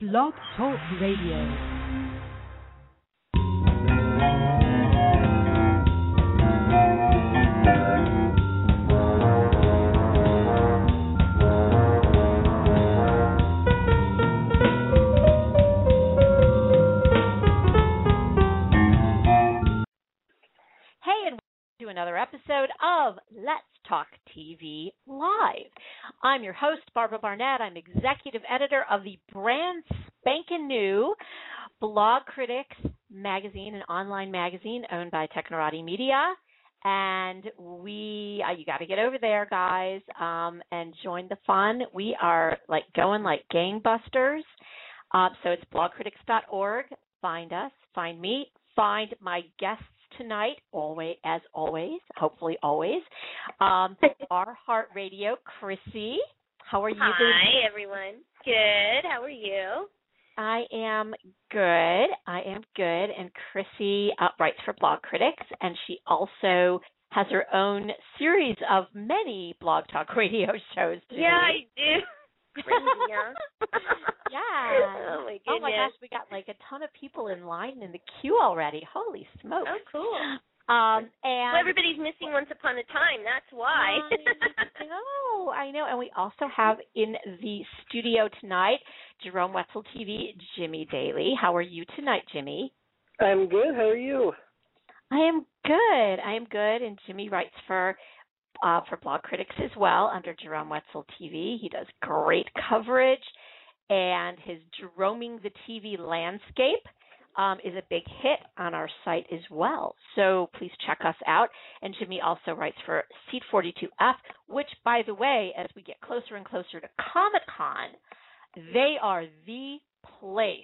Blog Talk Radio. Hey, and welcome to another episode of Let's Talk TV Live. I'm your host, Barbara Barnett. I'm executive editor of the brand spanking new Blog Critics magazine, an online magazine owned by Technorati Media. And we, uh, you got to get over there, guys, um, and join the fun. We are like going like gangbusters. Uh, so it's blogcritics.org. Find us, find me, find my guests tonight, always as always, hopefully always. Um, our Heart Radio, Chrissy. How are you? doing? Hi, everyone. Good. How are you? I am good. I am good. And Chrissy uh, writes for Blog Critics, and she also has her own series of many Blog Talk Radio shows. To Yeah. I do. Crazy, huh? Yeah. Oh my goodness. Oh my gosh, we got like a ton of people in line in the queue already. Holy smokes. Oh, cool. Um, and Well, everybody's missing Once Upon a Time. That's why. I know, I know. And we also have in the studio tonight Jerome Wetzel TV, Jimmy Daly. How are you tonight, Jimmy? I'm good. How are you? I am good. I am good. And Jimmy writes for uh, for Blog Critics as well under Jerome Wetzel TV. He does great coverage, and his Jeroming the TV landscape um, is a big hit on our site as well. So please check us out. And Jimmy also writes for Seat 42F, which, by the way, as we get closer and closer to Comic Con, they are the place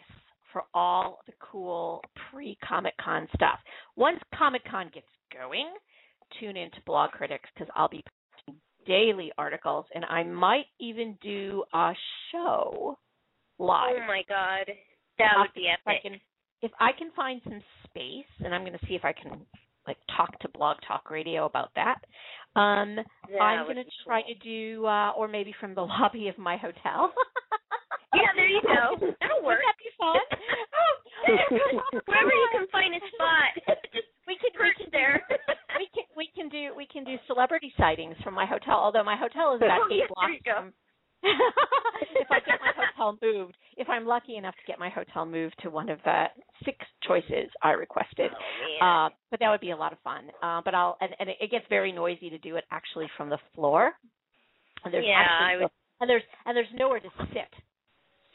for all the cool pre Comic Con stuff. Once Comic Con gets going, tune into Blog Critics because I'll be posting daily articles and I might even do a show live. oh my God. That would be if I epic. can if I can find some space and I'm going to see if I can like talk to Blog Talk Radio about that. Um I'm going to try cool. to do uh or maybe from the lobby of my hotel. Yeah, there you go. That'll work. Would be fun? Oh, Wherever you can find a spot, we can we can there. we can we can do we can do celebrity sightings from my hotel. Although my hotel is about Oh, eight yeah, there blocks you go. from. if I get my hotel moved, if I'm lucky enough to get my hotel moved to one of the six choices I requested, Oh, uh, but that would be a lot of fun. Uh, but I'll and, and it gets very noisy to do it actually from the floor. And there's Yeah, actually I would- and there's and there's nowhere to sit.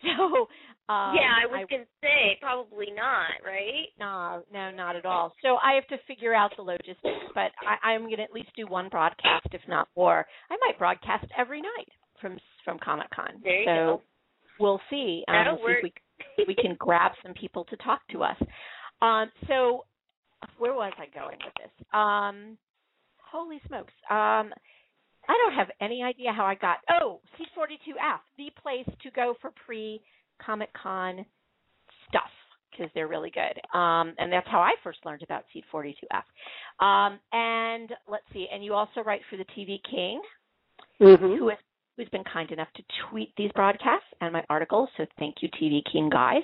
So um, yeah, I was going to say, probably not, right? no, no, not at all. So I have to figure out the logistics, but I, I'm going to at least do one broadcast, if not more. I might broadcast every night from from Comic Con. There you so go. we'll see. Um, That'll we'll see work. if we we can grab some people to talk to us. Um, so where was I going with this? Um, holy smokes. Um, I don't have any idea how I got. Oh, C42F, the place to go for pre Comic Con stuff because they're really good. Um, and that's how I first learned about Seat 42F. Um, and let's see. And you also write for the TV King hmm who has who's been kind enough to tweet these broadcasts and my articles. So thank you, TV King guys.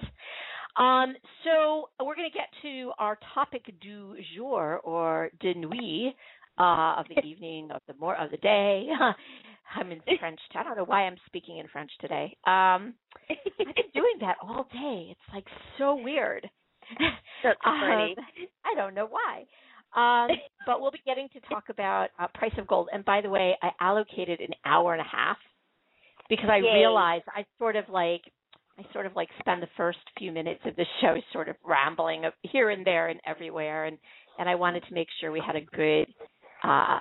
Um, so we're going to get to our topic du jour or de nuit uh, of the evening, of the more of the day. I'm in French. I don't know why I'm speaking in French today. Um, I've been doing that all day. It's like so weird. That's Um, funny. I don't know why. Um, but we'll be getting to talk about uh, price of gold. And by the way, I allocated an hour and a half because I Yay. realized I sort of like I sort of like spend the first few minutes of the show sort of rambling here and there and everywhere, and and I wanted to make sure we had a good uh,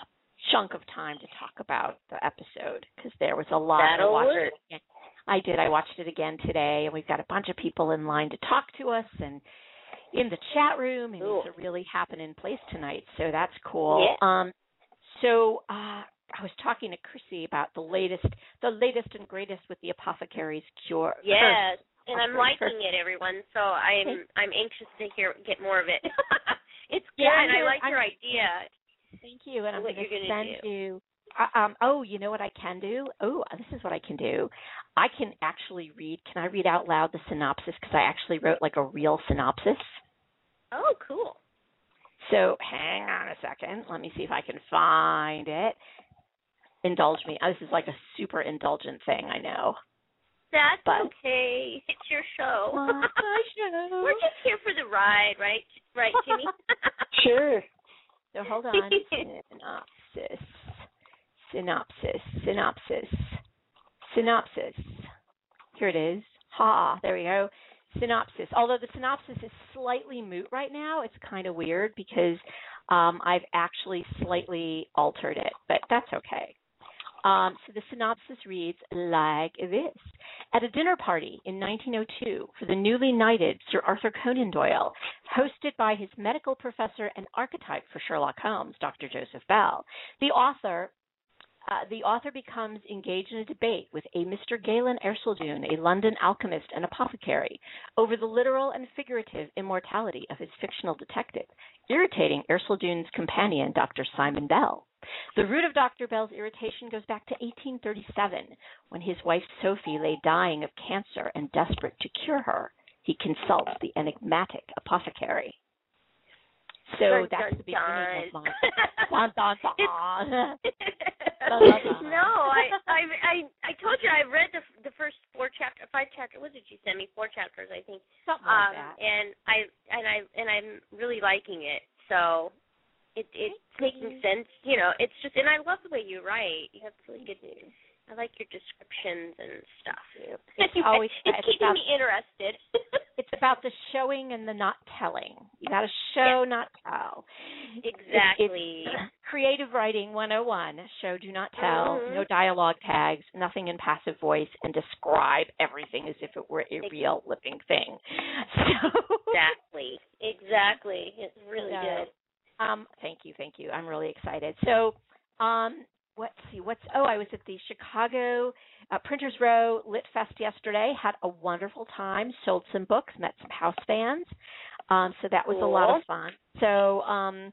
chunk of time to talk about the episode because there was a lot. I That'll watched work. it again. I did. I watched it again today, and we've got a bunch of people in line to talk to us and in the chat room, and Cool. it's a really happening place tonight. So that's cool. Yeah. Um, so uh, I was talking to Chrissy about the latest, the latest and greatest with the apothecary's cure. Yes, and I'm liking it, everyone. So I'm I'm anxious to hear get more of it. it's good. Yeah, I'm I like I'm- your idea. Thank you, and I'm going to send you. Uh, um, oh, you know what I can do? Oh, this is what I can do. I can actually read. Can I read out loud the synopsis? Because I actually wrote like a real synopsis. Oh, cool. So hang on a second. Let me see if I can find it. Indulge me. Oh, this is like a super indulgent thing, I know. That's But- okay. It's your show. My show. We're just here for the ride, right? Right, Jimmy? Sure. So hold on. Synopsis. Synopsis. Synopsis. Synopsis. Here it is. Ha, there we go. Synopsis. Although the synopsis is slightly moot right now, it's kind of weird because um, I've actually slightly altered it, but that's okay. Um, so the synopsis reads like this. At a dinner party in 1902 for the newly knighted Sir Arthur Conan Doyle, hosted by his medical professor and archetype for Sherlock Holmes, Dr. Joseph Bell, the author uh, the author becomes engaged in a debate with a Mr. Galen Erceldoune, a London alchemist and apothecary, over the literal and figurative immortality of his fictional detective, irritating Erceldoune's companion, Dr. Simon Bell. The root of Dr. Bell's irritation goes back to 1837, when his wife Sophie lay dying of cancer and desperate to cure her. He consults the enigmatic apothecary. So Dun, that's dun, the beginning dun. of my dun dun dun. no, I, I I I told you I read the the first four chapter five chapter what did you send me? Four chapters I think. Something Um like that. and I and I and I'm really liking it. So it it's making sense, you know, it's just and I love the way you write. You have really good I like your descriptions and stuff. It's always it's it's keeping about, me interested. it's about the showing and the not telling. You got to show, not tell. Exactly. it's creative writing 101. Show, do not tell. Mhm. No dialogue tags. Nothing in passive voice, and describe everything as if it were a real living thing. So, exactly. Exactly. It's really So, good. Um, thank you, thank you. I'm really excited. So, um, let's see. What's oh, I was at the Chicago uh, Printers Row Lit Fest yesterday. Had a wonderful time. Sold some books. Met some house fans. Um, so that was a lot of fun. So, um,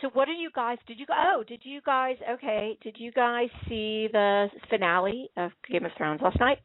so what are you guys? Did you go? Oh, did you guys? Okay, did you guys see the finale of Game of Thrones last night?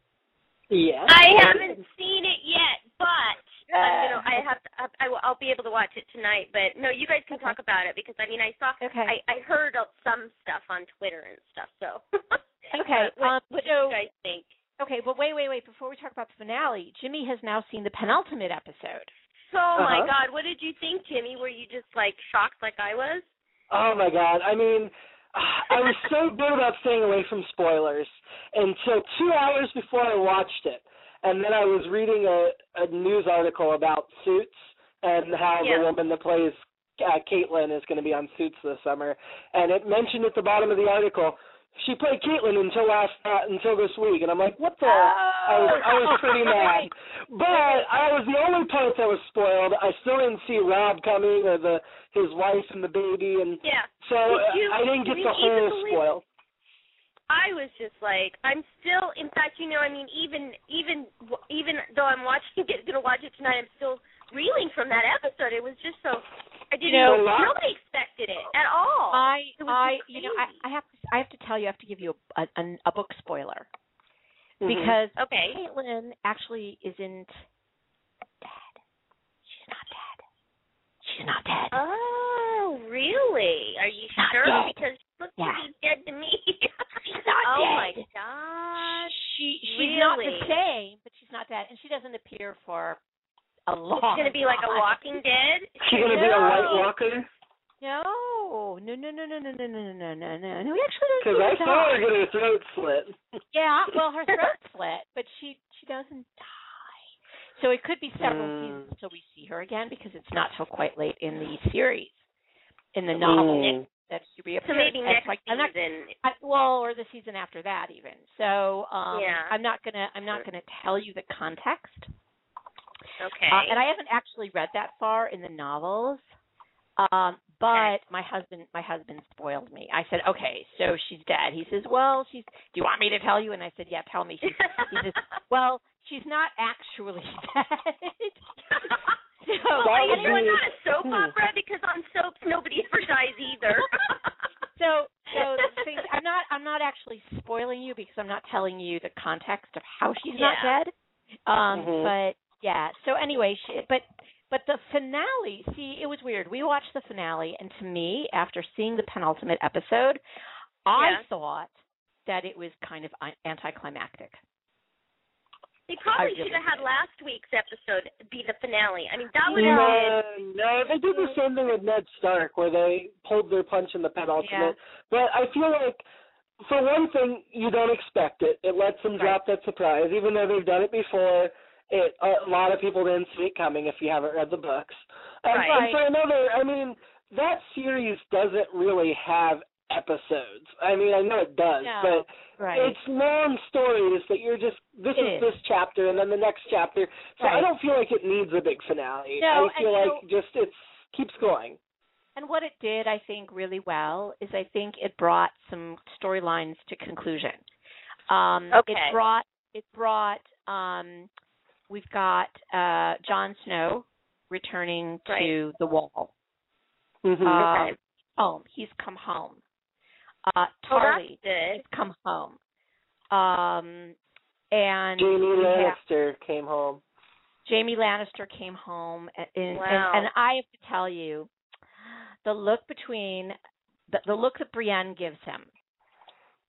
Yeah. I haven't seen it yet, but I'm Uh, gonna. I have. To, I, I will- I'll be able to watch it tonight. But no, you guys can Okay. talk about it because I mean I saw. Okay. I I heard of some stuff on Twitter and stuff. So. Okay, What, um, what do so- you guys think? Okay, but wait, wait, wait. Before we talk about the finale, Jimmy has now seen the penultimate episode. Oh my Uh-huh. God! What did you think, Jimmy? Were you just like shocked like I was? Oh my god. I mean, I was so good about staying away from spoilers until two hours before I watched it, and then I was reading a, a news article about Suits and how Yeah. the woman that plays uh, Catelyn is going to be on Suits this summer, and it mentioned at the bottom of the article she played Catelyn until last uh, until this week, and I'm like, what the? I was I was pretty mad, but I was the only part that was spoiled. I still didn't see Robb coming or the his wife and the baby, and Yeah. so Did you- I didn't get the whole spoil. I was just like, I'm still. In fact, you know, I mean, even even even though I'm watching it, gonna watch it tonight, I'm still reeling from that episode. It was just so. I didn't. You know- nobody expected it at all. I, It was I, just you know, I. I have to, I have to tell you, I have to give you a, a, a book spoiler Mhm. because okay. Catelyn actually isn't dead. She's not dead. She's not dead. Oh, really? Are you Not sure? dead. Because she looks Yeah. pretty dead to me. She's not oh dead. my gosh. she, she's not the same, but she's not dead, and she doesn't appear for a long. It's gonna be like a. Walking Dead. She gonna be a White Walker? No, no, no, no, no, no, no, no, no, no, no. No, we actually don't Because I saw her get her throat slit. Yeah, well, her throat slit, but she she doesn't die. So it could be several Mm. seasons until we see her again because it's not till quite late in the series, in the novel Mm. that she reappears. So maybe And next like, I'm not, season. I, well, or the season after that even. So um, Yeah. I'm not gonna I'm not gonna tell you the context. Okay. Uh, and I haven't actually read that far in the novels. Um, but my husband my husband spoiled me. I said, "Okay, so she's dead." He says, "Well, she's do you want me to tell you?" And I said, "Yeah, tell me." She's, he says, "Well, she's not actually dead." so, well, That you would know, not a soap hmm. opera because on soaps nobody ever dies either. so so the thing, I'm not I'm not actually spoiling you because I'm not telling you the context of how she's Yeah. not dead. Um, Mhm. but yeah. So anyway, she, but but the finale. See, it was weird. We watched the finale, and to me, after seeing the penultimate episode, I Yeah. thought that it was kind of un- anticlimactic. They probably really should have had last week's episode be the finale. I mean, that would No. have No, no, they did the same thing with Ned Stark, where they pulled their punch in the penultimate. But I feel like, for one thing, you don't expect it. It lets them drop that surprise, even though they've done it before. It a lot of people didn't see it coming if you haven't read the books. And, Right. and for another, I mean, that series doesn't really have episodes. I mean, I know it does, No. but Right. it's long stories that you're just this It is, is. this chapter and then the next chapter. So I don't feel like it needs a big finale. No, I feel like so- just it keeps going. And what it did, I think, really well is I think it brought some storylines to conclusion. Um, Okay. It brought it brought um, we've got uh, Jon Snow returning to the Wall. Mhm. Um, Okay. home. He's come home. Uh, Oh, Tarly that's has come home. Um, and Jaime we have- Lannister came home. Jaime Lannister came home, and, and, Wow. and, and I have to tell you, the look between the, the look that Brienne gives him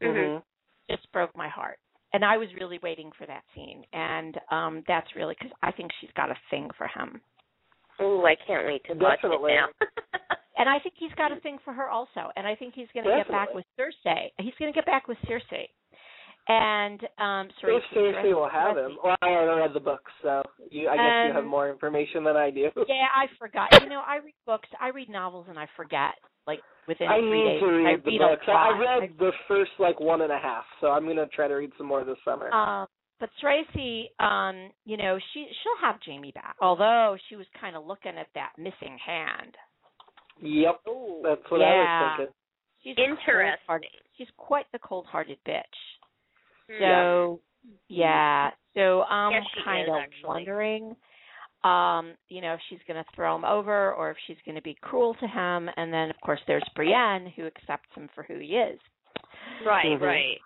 Mhm. Mhm. just broke my heart, and I was really waiting for that scene, and um that's really because I think she's got a thing for him, Oh, I can't wait to watch Definitely. it now. and I think he's got a thing for her also, and I think he's going to get back with Cersei. He's going to get back with Cersei, and um sorry, If Cersei will have him. Well, I don't read the books, so you, I guess you have Um, more information than I do. Yeah, I forgot. You know, I read books, I read novels, and I forget like within I three need days. to read I the read books. a I lot. I read the first like one and a half, so I'm gonna try to read some more this summer. Um, but Cersei, um, you know, she she'll have Jaime back. Although she was kind of looking at that missing hand. yep, that's what Yeah. I was thinking. She's a Interesting. cold-hearted- She's quite the cold-hearted bitch. Hmm. So yeah, so I'm Yes, kind is, of actually. wondering, um, you know, if she's going to throw him over or if she's going to be cruel to him. And then of course there's Brienne who accepts him for who he is. Right, Mhm. right.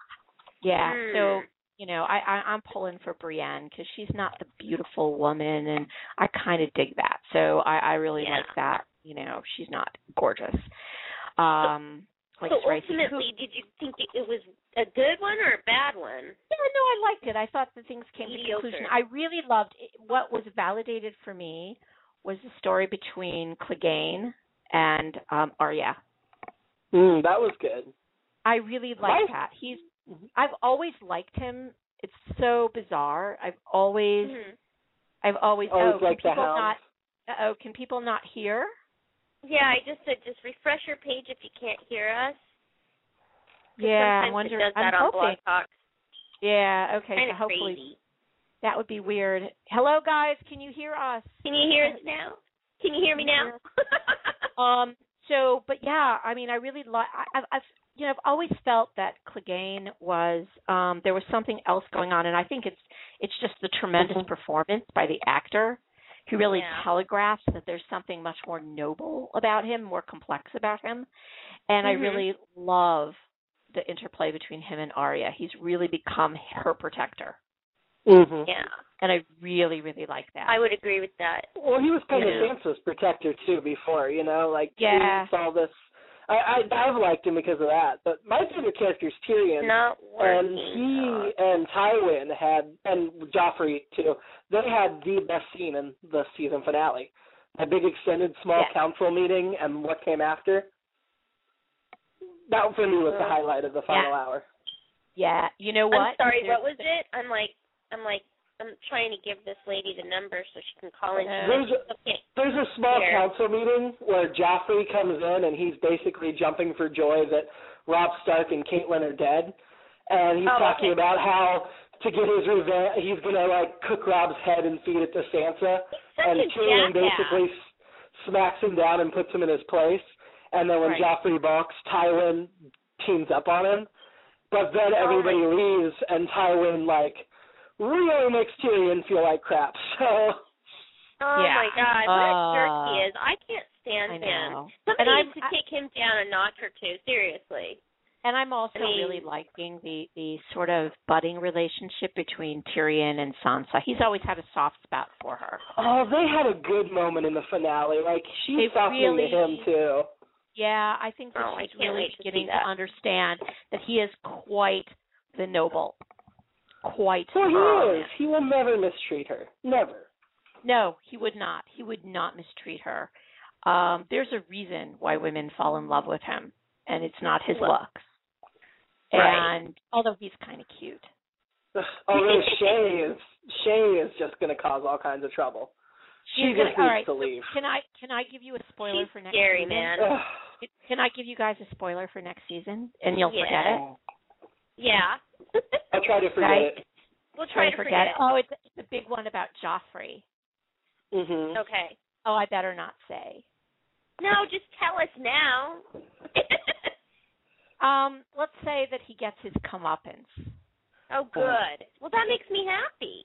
Yeah. Hmm. So you know, I, I I'm pulling for Brienne because she's not the beautiful woman, and I kind of dig that. So I I really Yeah. like that. You know, she's not gorgeous. Um, like so Tracy. ultimately, did you think it it was a good one or a bad one? Yeah, no, I liked it. I thought the things came to Mediocre. conclusion. I really loved it. what was validated for me was the story between Clegane and um Arya. Mm, that was good. I really like I- that. He's Mhm. I've always liked him. It's so bizarre. I've always Mhm. I've always Always oh, can like the people hound. not oh, can people not hear? Yeah, I just said just refresh your page if you can't hear us. Yeah, I wonder it does I'm that on hoping. Blog Talk. Yeah, okay, Kind so hopefully crazy. that would be weird. Hello guys, can you hear us? Can you hear us now? Can you hear me now? Um. So, but yeah, I mean, I really like. I've, I've, you know, I've always felt that Clegane was. Um. There was something else going on, and I think it's it's just the tremendous performance by the actor, who really Yeah. telegraphs that there's something much more noble about him, more complex about him, and I Mhm. really love the interplay between him and Arya. He's really become her protector, Mhm. yeah, and I really, really like that. I would agree with that. Well, he was kind Yeah. of Sansa's protector too before, you know, like Yeah. he saw this. I, I I've liked him because of that. But my favorite character is Tyrion. Not and working. he and Tywin had, and Joffrey too. They had the best scene in the season finale. A big extended small Yes. council meeting and what came after. That for me was the highlight of the final yeah. hour. yeah, you know what? I'm sorry. There's- What was it? I'm like, I'm like, I'm trying to give this lady the number so she can call in. There's a, okay. There's a small Here. council meeting where Joffrey comes in and he's basically jumping for joy that Robb Stark and Catelyn are dead, and he's Oh, talking okay. about how to get his revenge, he's gonna like cook Robb's head and feed it to Sansa, Such and a Tyrion jackass. basically s- smacks him down and puts him in his place, and then when Right. Joffrey balks, Tywin teams up on him, but then Oh, everybody my- leaves and Tywin like really makes Tyrion feel like crap. So. Oh Yeah. my God, what a jerk Uh, he is! I can't stand I him. know. Somebody And needs I'm- to take him down a notch or two. Seriously. And I'm also I mean- really liking the the sort of budding relationship between Tyrion and Sansa. He's always had a soft spot for her. Oh, they had a good moment in the finale. Like she's They talking really- to him too. Yeah, I think that Oh, I she's can't really wait to beginning to understand that he is quite the noble. Quite. Well, he is. He will never mistreat her. Never. No, he would not. He would not mistreat her. Um, there's a reason why women fall in love with him, and it's not his looks. right. And although he's kind of cute. Although Shae is Shae is just going to cause all kinds of trouble. She gonna- just needs right, to so leave. Can I can I give you a spoiler She's for next scary, season? man. Can- Can I give you guys a spoiler for next season, and you'll Yeah. forget it? Yeah. I'll try to forget Right. it. we'll Try try to forget it. Oh, it's, it's a big one about Joffrey. Mhm. Okay. Oh, I better not say. No, just tell us now. Um, let's say that he gets his comeuppance. oh, good. Well, that makes me happy.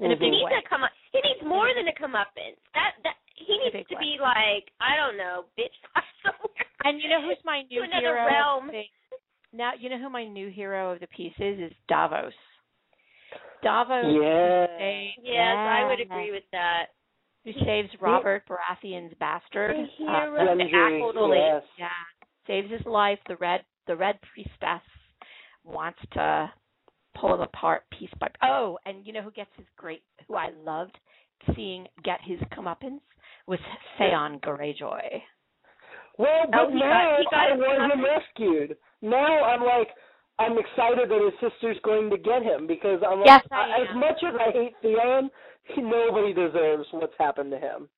In a Mhm. He big needs way. a come up. He needs more than a comeuppance. That that he needs to way. be like I don't know, bitch somewhere. And you know who's my new to another hero? realm. They- Now you know who my new hero of the piece is is Davos. Davos Yeah. saves- Yes, I would agree with that. Who saves Robert Baratheon's bastard? The Uh, hero. the Gendry, totally, yes. yeah, saves his life. The red the red priestess wants to pull him apart piece by. Oh, and you know who gets his great? Who I loved seeing get his comeuppance was Theon Greyjoy. Well, but Oh, he got- he got I his want rescued. Now I'm like, I'm excited that his sister's going to get him because I'm like, Yes, I as much as I hate Theon, he, nobody deserves what's happened to him.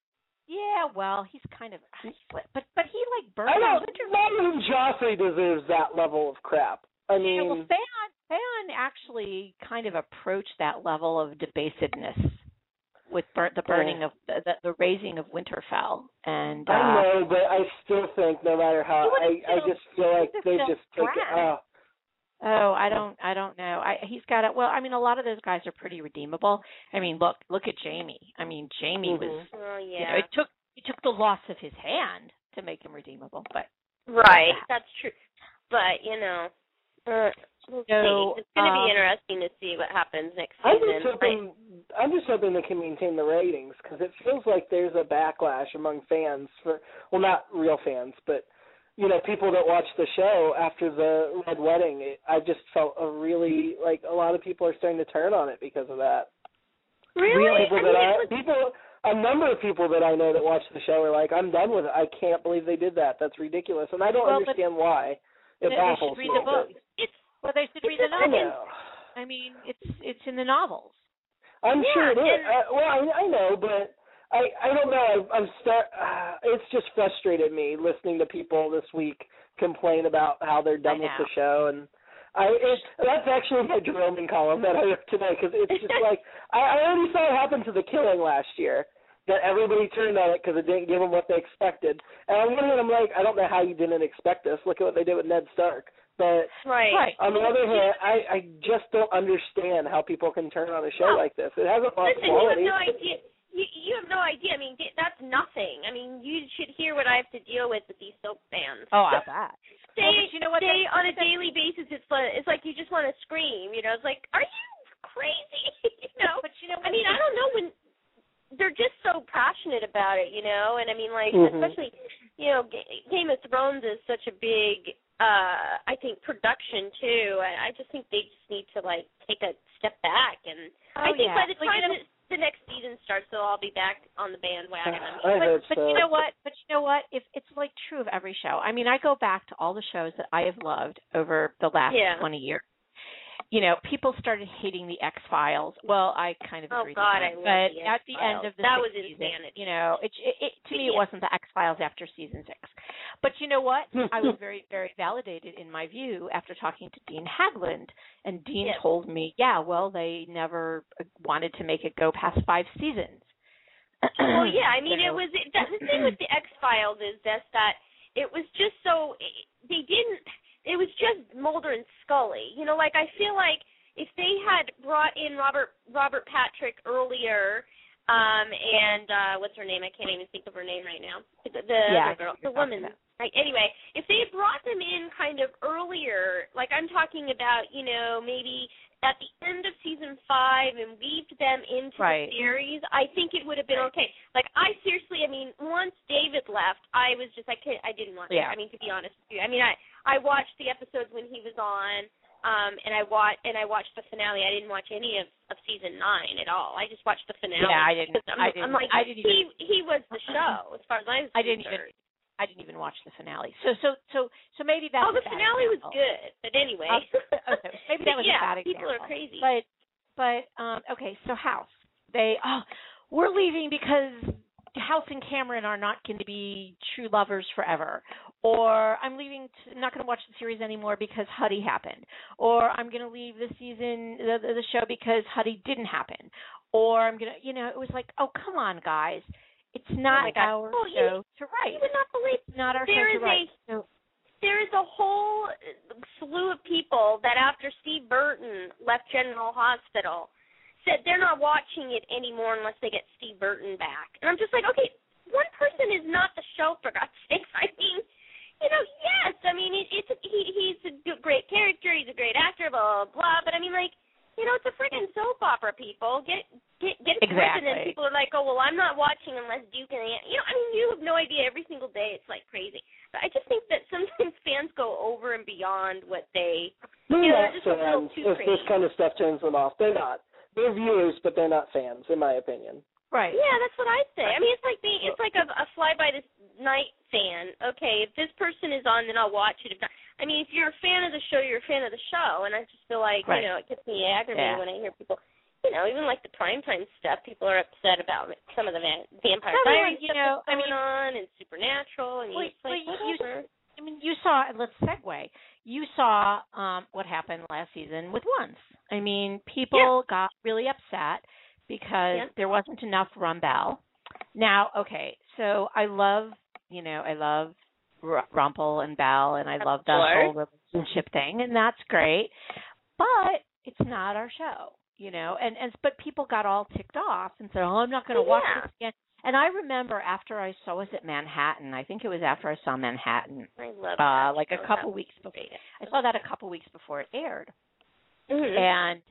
Yeah, well, he's kind of, ah, but but he like burned I don't. Not even Joffrey deserves that level of crap. I mean, Yeah, well, Theon, Theon actually kind of approached that level of debasedness with bur- the burning of the, the, the raising of Winterfell, and uh, I know, but I still think no matter how, He would've I I just feel like they just take it. Oh, oh, I don't, I don't know. I he's got it. Well, I mean, a lot of those guys are pretty redeemable. I mean, look, look at Jaime. I mean, Jaime was, Mhm. Oh you know, yeah. it took it took the loss of his hand to make him redeemable, but Right. That's true. But you know, uh, we'll So, see. It's going to um, be interesting to see what happens next I'm season. just hoping. I'm just hoping they can maintain the ratings because it feels like there's a backlash among fans for, well, not real fans, but you know, people that watch the show after the Red Wedding. It, I just felt a really like a lot of people are starting to turn on it because of that. really, People I that mean, I, was, people, a number of people that I know that watch the show are like, I'm done with it. I can't believe they did that. That's ridiculous, and I don't Well, but understand why. It they, they baffles should read me. the book. Well, they should read the I novels. I mean, it's it's in the novels. I'm Yeah, sure it is. and- Uh, well, I, I know, but I I don't know. I, I'm start. Uh, it's just frustrated me listening to people this week complain about how they're done with the show, and I it, that's actually my Jerome column that I wrote today because it's just like I, I already saw it happen to the Killing last year. That everybody turned on it because it didn't give them what they expected. And on one hand, I'm like, I don't know how you didn't expect this. Look at what they did with Ned Stark. But right. Right. on the other hand, I I just don't understand how people can turn on a show Well, like this. It hasn't lost Listen, you have no idea. You, you have no idea. I mean, that's nothing. I mean, you should hear what I have to deal with with these soap fans. Oh, I bet. They, Well, you know what? they on a daily basis, it's like it's like you just want to scream. You know, it's like, are you crazy? you know. But you know, I mean, I don't know when they're just so passionate about it, you know. And I mean, like Mhm. especially, you know, Ga- Game of Thrones is such a big, uh I think, production too. I, I just think they just need to like take a step back. And I Oh, think yeah. by the time know- the, the next season starts, they'll all be back on the bandwagon. I'm I sure. hope but so. you know what? But you know what? If it's like true of every show. I mean, I go back to all the shows that I have loved over the last Yeah. 20 years. You know, people started hating the X Files. Well, I kind of Oh, agree God, with I that. love but the at the end of the That was season, insanity. you know, it, it, it to me it wasn't the X Files after season six. But you know what? I was very, very validated in my view after talking to Dean Haglund, and Dean Yes. told me, yeah, well, they never wanted to make it go past five seasons. well, yeah, I mean, So- it was it, that, the thing with the X Files is that it was just so they didn't. It was just Mulder and Scully. You know, like I feel like if they had brought in Robert Robert Patrick earlier, Um, and uh what's her name? I can't even think of her name right now. The, the Yeah, other girl, the woman. Right. Anyway, if they had brought them in kind of earlier, like I'm talking about, you know, maybe at the end of season five and weaved them into Right. the series, I think it would have been okay. Like I seriously, I mean, once David left, I was just I could I didn't want. Yeah. I mean, to be honest with you, I mean, I I watched the episodes when he was on. Um, and I watched and I watched the finale. I didn't watch any of, of season nine at all. I just watched the finale. Yeah, I didn't- I'm, I didn't- I'm like, I didn't he he was the show as far as I was I didn't even. I didn't even watch the finale. So so so so maybe that's Oh, the finale was good, but anyway. Uh, okay, maybe that was yeah, a bad example. people are crazy. But but um okay, so House. They oh we're leaving because House and Cameron are not going to be true lovers forever. Or I'm leaving to, I'm not going to watch the series anymore because Huddy happened. Or I'm going to leave the season the, the show because Huddy didn't happen. Or I'm going to you know, it was like, "Oh, come on, guys. It's oh not my God. our Oh, you- show to write. you would not believe It's not our there show is to write." a So there is a whole slew of people that after Steve Burton left General Hospital said they're not watching it anymore unless they get Steve Burton back. And I'm just like, okay, one person is not the show for God's sakes. I mean, you know, yes, I mean it, it's he he's a great character, he's a great actor, blah blah blah. But I mean, like, you know, it's a freaking soap opera. People get get get it correct, and then people are like, oh well, I'm not watching unless Duke and Aunt. You know, I mean, you have no idea. Every single day, it's like crazy. But I just think that sometimes fans go over and beyond what they. You know, they're just a little too if this kind of stuff turns them off. They're not. They're viewers, but they're not fans, in my opinion. right. Yeah, that's what I'd say. I mean, it's like being, it's like a, a fly by the night fan. Okay, if this person is on, then I'll watch it. If not, I mean, if you're a fan of the show, you're a fan of the show, and I just feel like Right. you know it gets me aggravated Yeah. when I hear people. You know, even like the primetime stuff, people are upset about some of the va- Vampire Some of it, Diaries you stuff know, that's I mean- on, and Supernatural, and Well, it's like well, you- whatever. I mean, you saw. Let's segue. You saw um, what happened last season with Once. I mean, people got really upset because Yeah. there wasn't enough Rumbelle. Now, okay, so I love, you know, I love R- Rumple and Belle, and I Of love that whole relationship thing, and that's great. But it's not our show, you know. And and but people got all ticked off and said, "Oh, I'm not going to watch Yeah. this again." And I remember after I saw was it Manhattan. I think it was after I saw Manhattan, I love uh, that like a couple weeks before. I saw that a couple weeks before it aired, Mhm. and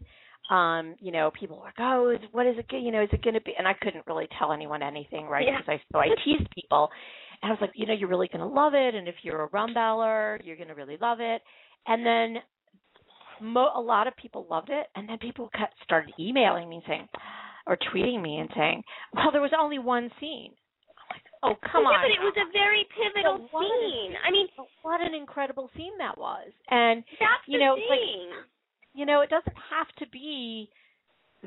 um, you know, people were like, "Oh, is, what is it? You know, is it going to be?" And I couldn't really tell anyone anything, right? Yeah. Because I so I teased people, and I was like, "You know, you're really going to love it, and if you're a Rumbeller, you're going to really love it." And then mo- a lot of people loved it, and then people cut, started emailing me saying, or tweeting me and saying, "Well, there was only one scene." I'm like, "Oh, come yeah, on!" but it was a very pivotal is- scene. I mean, what an incredible scene that was, and that's You the know, it's like- thing. You know, it doesn't have to be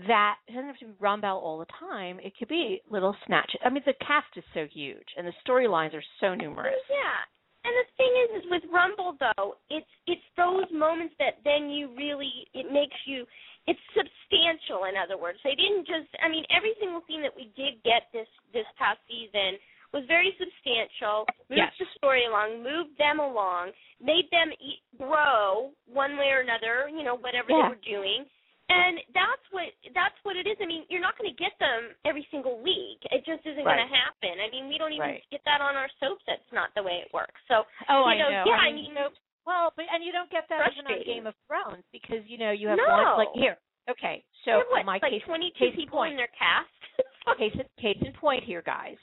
that it doesn't have to be Rumbelle all the time. It could be little snatches. I mean, the cast is so huge, and the storylines are so numerous. Yeah. And the thing is, is with Rumbelle though, it's it's those moments that then you really it makes you it's substantial. In other words, they didn't just. I mean, every single scene that we did get this this past season was very substantial. Moved Yes. the story along, moved them along, made them e grow one way or another. You know, whatever Yeah. they were doing. And that's what that's what it is. I mean, you're not going to get them every single week. It just isn't Right. going to happen. I mean, we don't even Right. get that on our soaps. That's not the way it works. So Oh, you I know, know. yeah, I mean, mean, well, but and you don't get that even on Game of Thrones because you know you have No. one like here. Okay, so what, my like case 22 case people point. in their cast. case case in point here, guys.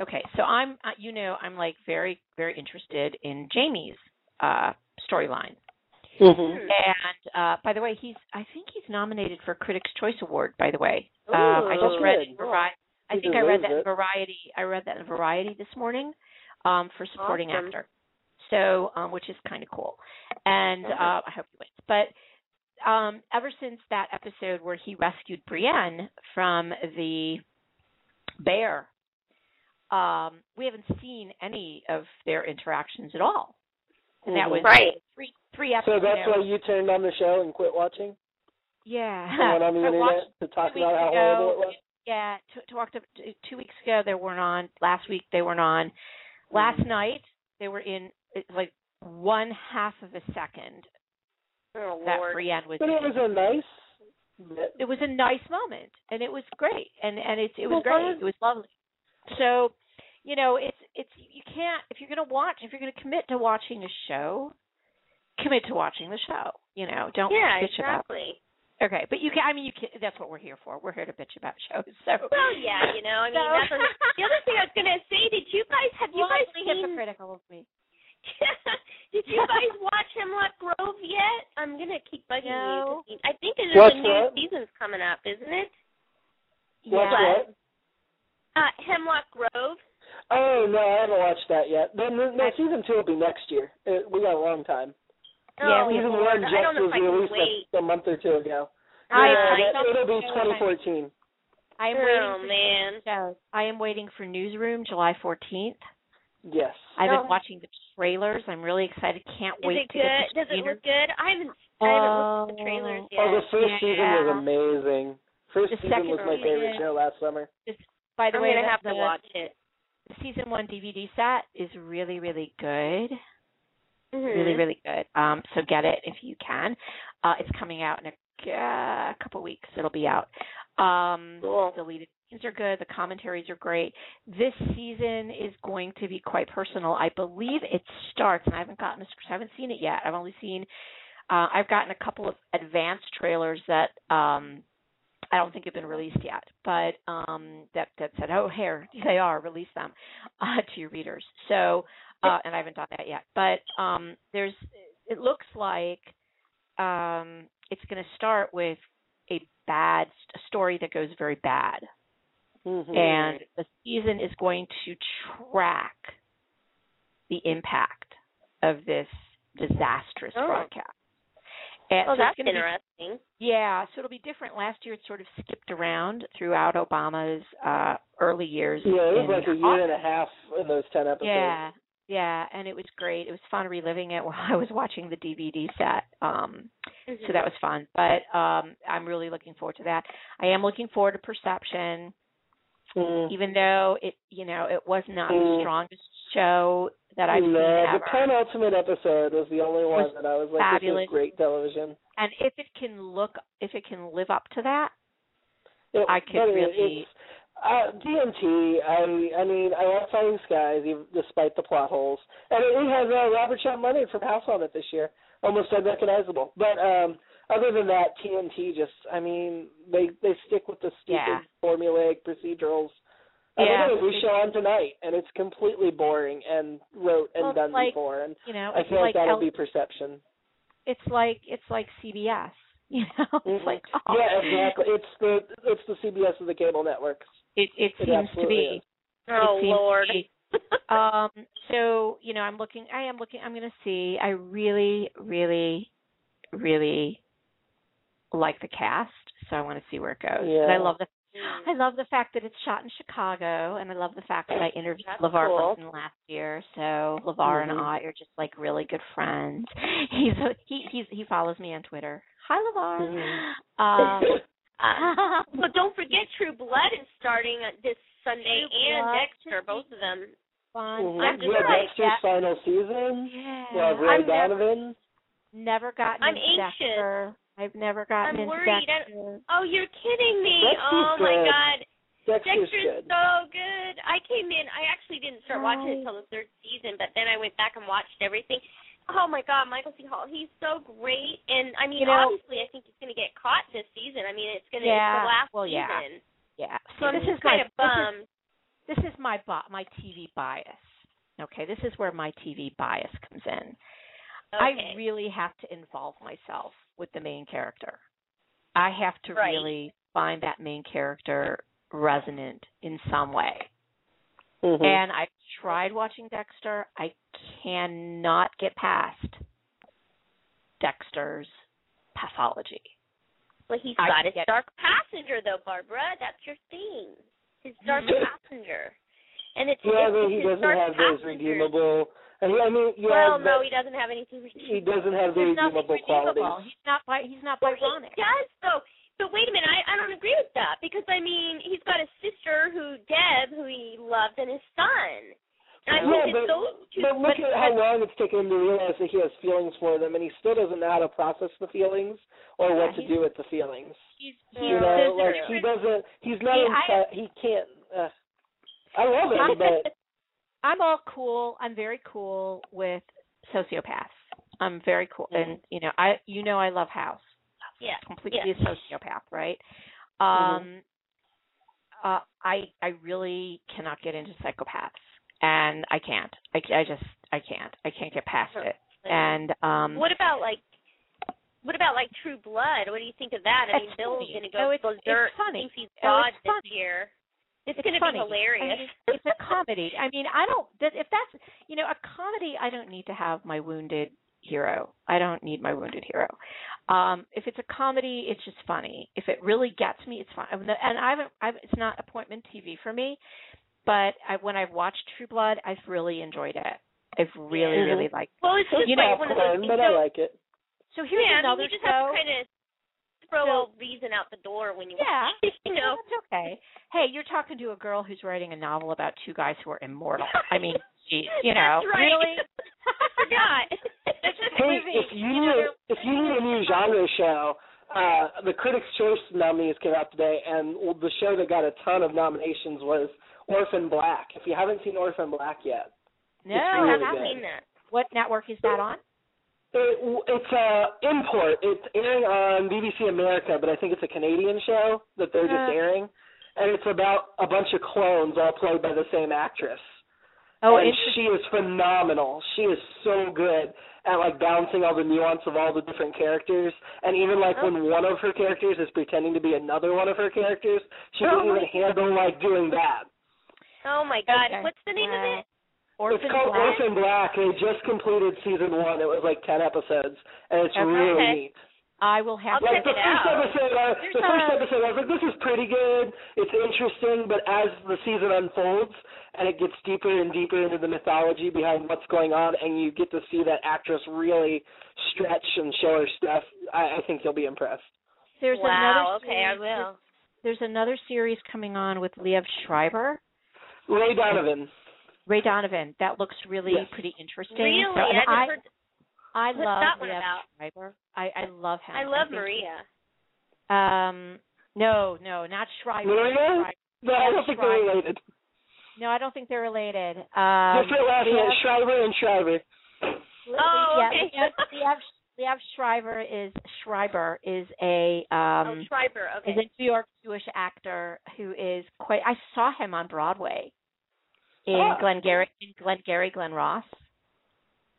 Okay, so I'm uh, you know I'm like very very interested in Jaime's uh storyline. Mm-hmm. And uh by the way, he's I think he's nominated for Critics Choice Award. By the way, Ooh, um, I just read in good. Variety. I think I read that in. Variety. I read that in Variety this morning um, for supporting Awesome. actor. So, um, which is kind of cool, and Okay. uh, I hope he wins. But um, ever since that episode where he rescued Brienne from the bear, um, we haven't seen any of their interactions at all. And that was Mm-hmm. Right. three three So that's why you turned on the show and quit watching? Yeah. And went on the I internet watched to talk about how ago. horrible it was? Yeah, to, to to, two weeks ago they weren't on. Last week they weren't on. Last Mhm. night they were in like one half of a second oh that Lord. Brienne was But it was a nice it was a nice moment and it was great and and it it was Well, great. It was lovely. So, you know, it's it's you can't if you're going to watch if you're going to commit to watching a show, commit to watching the show. You know, don't yeah, bitch about. exactly. Okay, but you can. I mean, you can. That's what we're here for. We're here to bitch about shows. So. Well, yeah, you know, I mean, So- that's what, the other thing I was gonna say. Did you guys have you guys Slightly seen? hypocritical of me. did you guys watch Hemlock Grove yet? I'm gonna keep bugging you. No. you. 'cause I think there's What's a new that? season's coming up, isn't it? Watch yeah. what? Uh, Hemlock Grove. Oh no, I haven't watched that yet. Then no, season two will be next year. It, we got a long time. Yeah, oh, we- season Lord, one I just don't know was if I can released wait. a, a month or two ago. I, yeah, I that- don't it'll be know if I- 2014. I am waiting Oh for man. shows. I am waiting for Newsroom July 14th. Yes. I've Oh. been watching the trailers. I'm really excited. Can't Is wait it to get good? the Does it look good? I haven't. I haven't looked at the trailers Oh. yet. Oh, the first Yeah. season was amazing. First The season was my favorite season- show last summer. By the I'm way, gonna the, have to watch it. season one DVD set is really, really good. Mhm. Really, really good. Um, so get it if you can. Uh, it's coming out in a uh, couple weeks. It'll be out. Um, Cool. deleted scenes are good. The commentaries are great. This season is going to be quite personal. I believe it starts, and I haven't gotten. I haven't seen it yet. I've only seen. Uh, I've gotten a couple of advanced trailers that um, I don't think have been released yet, but um, that that said, "Oh, here they are. Release them uh, to your readers." So, uh, and I haven't done that yet. But um, there's. It looks like um, it's going to start with a bad a story that goes very bad, Mhm. and the season is going to track the impact of this disastrous Oh. broadcast. And Oh, so that's gonna be interesting. yeah, so it'll be different. Last year it sort of skipped around throughout Obama's uh early years. Yeah, it was like a year and a half in those ten episodes. Yeah. Yeah, and it was great. It was fun reliving it while I was watching the DVD set. Um so that was fun. But um I'm really looking forward to that. I am looking forward to Perception, Mm. even though it you know, it was not the Mm. strongest show that I've no, seen the penultimate episode was the only one that I was like, fabulous. this is great television. and if it can look if it can live up to that, It, I could really- uh, TNT, I I mean, I love Falling Skies, even despite the plot holes. And it, it has uh, Robert Sean Leonard from House on it this year. Almost unrecognizable. But um other than that, TNT just, I mean, they they stick with the stupid Yeah. formulaic procedurals. I Yeah. mean, we show on tonight, and it's completely boring and wrote and Well, done like- before. And you know, I feel like, that'll L- be perception. it's like it's like CBS. You know, it's Mhm. like oh, Yeah, exactly. It's the it's the CBS of the cable networks. It it It seems to be. is. Oh it Lord. Be. Um. So you know, I'm looking. I am looking. I'm going to see. I really, really, really like the cast. So I want to see where it goes. And I love the. Mm. I love the fact that it's shot in Chicago, and I love the fact that I interviewed That's LeVar cool. Burton last year. So LeVar Mhm. and I are just like really good friends. He's he he's he follows me on Twitter. Hi LeVar. Mhm. Um, Uh, but don't forget, True Blood is starting uh, this Sunday, True and Blood. Dexter, both of them. fun. Mhm. I'm yeah, Dexter's that. final season. Yeah. Yeah, Ray I've never, Donovan. never gotten I'm into anxious. Dexter. I've never gotten I'm into worried. I Dexter. Oh, you're kidding me! Dexter's oh my good. God, Dexter's Dexter's good. so good. I came in. I actually didn't start watching it until the third season, but then I went back and watched everything. Oh my God, Michael C. Hall, he's so great. And I mean, You know- obviously, I think he's going to get caught this season. I mean, it's going to Yeah, it's the last well, yeah. season. Yeah. So See, this just is my kind of this is, bummed. this is my bi- my TV bias. Okay, this is where my TV bias comes in. Okay. I really have to involve myself with the main character. I have to Right. really find that main character resonant in some way. Mhm. And I've tried watching Dexter. I cannot get past Dexter's pathology. Well, he's I got his get- dark passenger, though, Barbara. That's your thing. His dark passenger. And it's, yeah, it's, but he his doesn't dark have those passenger. redeemable. I mean, I mean, you Well, no, that- he doesn't have anything Redeemable. he doesn't have the There's nothing redeemable redeemable. qualities. He's not bi- he's not Well, Byronic. he does, though. But wait a minute, I, I don't agree with that because I mean he's got a sister who Deb who he loved and his son. And I Yeah, think but- those two But look But- at how how long it's taken him to realize that he has feelings for them, and he still doesn't know how to process the feelings or what to do with the feelings. He's Yeah. he's You know, there's a like he difference- doesn't. He's not. See, inside, he can't. Uh, I love him, but I'm all cool. I'm very cool with sociopaths. I'm very cool, and you know, I you know I love House. yeah. Completely Yeah. a sociopath, right? Mm-hmm. Um, uh, I I really cannot get into psychopaths, and I can't. I, I just I can't. I can't get past it. And um, What about like what about like True Blood? What do you think of that? I mean, It's Bill's gonna Oh, go it's- berserk. it's funny. Thinks he's Oh, God it's this funny. year. It's, it's gonna be hilarious. I mean, it's a comedy. I mean, I don't. If that's you know a comedy, I don't need to have my wounded hero. I don't need my wounded hero. Um, if it's a comedy, it's just funny. If it really gets me, it's fine. And I haven't. I've, it's not appointment TV for me. But I, when I've watched True Blood, I've really enjoyed it. I've really, Yeah. really liked. well, it's it's just You know, like one of those popcorn, things. but I like it. So here's yeah, I another mean, you just show. have to kind of throw So- all reason out the door when you Yeah. watch it, you know. that's okay. Hey, you're talking to a girl who's writing a novel about two guys who are immortal. I mean, geez, you know, That's right. really? I forgot. Hey, if you you need know, a, if you need a new genre show, uh, the Critics' Choice nominees came out today, and the show that got a ton of nominations was Orphan Black. If you haven't seen Orphan Black yet, No, It's I really I haven't haven't. good. seen that. What network is that on? It, it's a import. It's airing on BBC America, but I think it's a Canadian show that they're just Uh. airing, and it's about a bunch of clones all played by the same actress. Oh, and interesting. she is phenomenal. She is so good at like balancing all the nuance of all the different characters, and even like Oh. when one of her characters is pretending to be another one of her characters, she Oh can even my handle like doing that. Oh my god, Okay. what's the name of Uh, it? Orphan it's called Black. Orphan Black. They just completed season one. It was like ten episodes, and it's Okay. really Okay. neat. I will have I'll to Like check the it first out. episode, uh, There's the first a- episode, I was like, "This is pretty good. It's interesting," but as the season unfolds and it gets deeper and deeper into the mythology behind what's going on, and you get to see that actress really stretch and show her stuff, I, I think you'll be impressed. There's wow, another okay, I will. There's another series coming on with Liev Schreiber, Ray Donovan. Ray Donovan. That looks really Yes. pretty interesting. Really? So, I haven't I heard I love that one about? Schreiber. I I love him. I love think he- Maria. Um, no, no, not Schreiber. Maria? Schreiber. No, I don't think they're related. No, I don't think they're related. Um, Different last name, Liev- Schreiber and Schreiber. Oh, yeah, okay. Liev, Liev, Liev Schreiber is Schreiber is a um oh, Schreiber, okay. is a New York Jewish actor who is quite. I saw him on Broadway in Ah. Glengarry in Glengarry Glen Ross.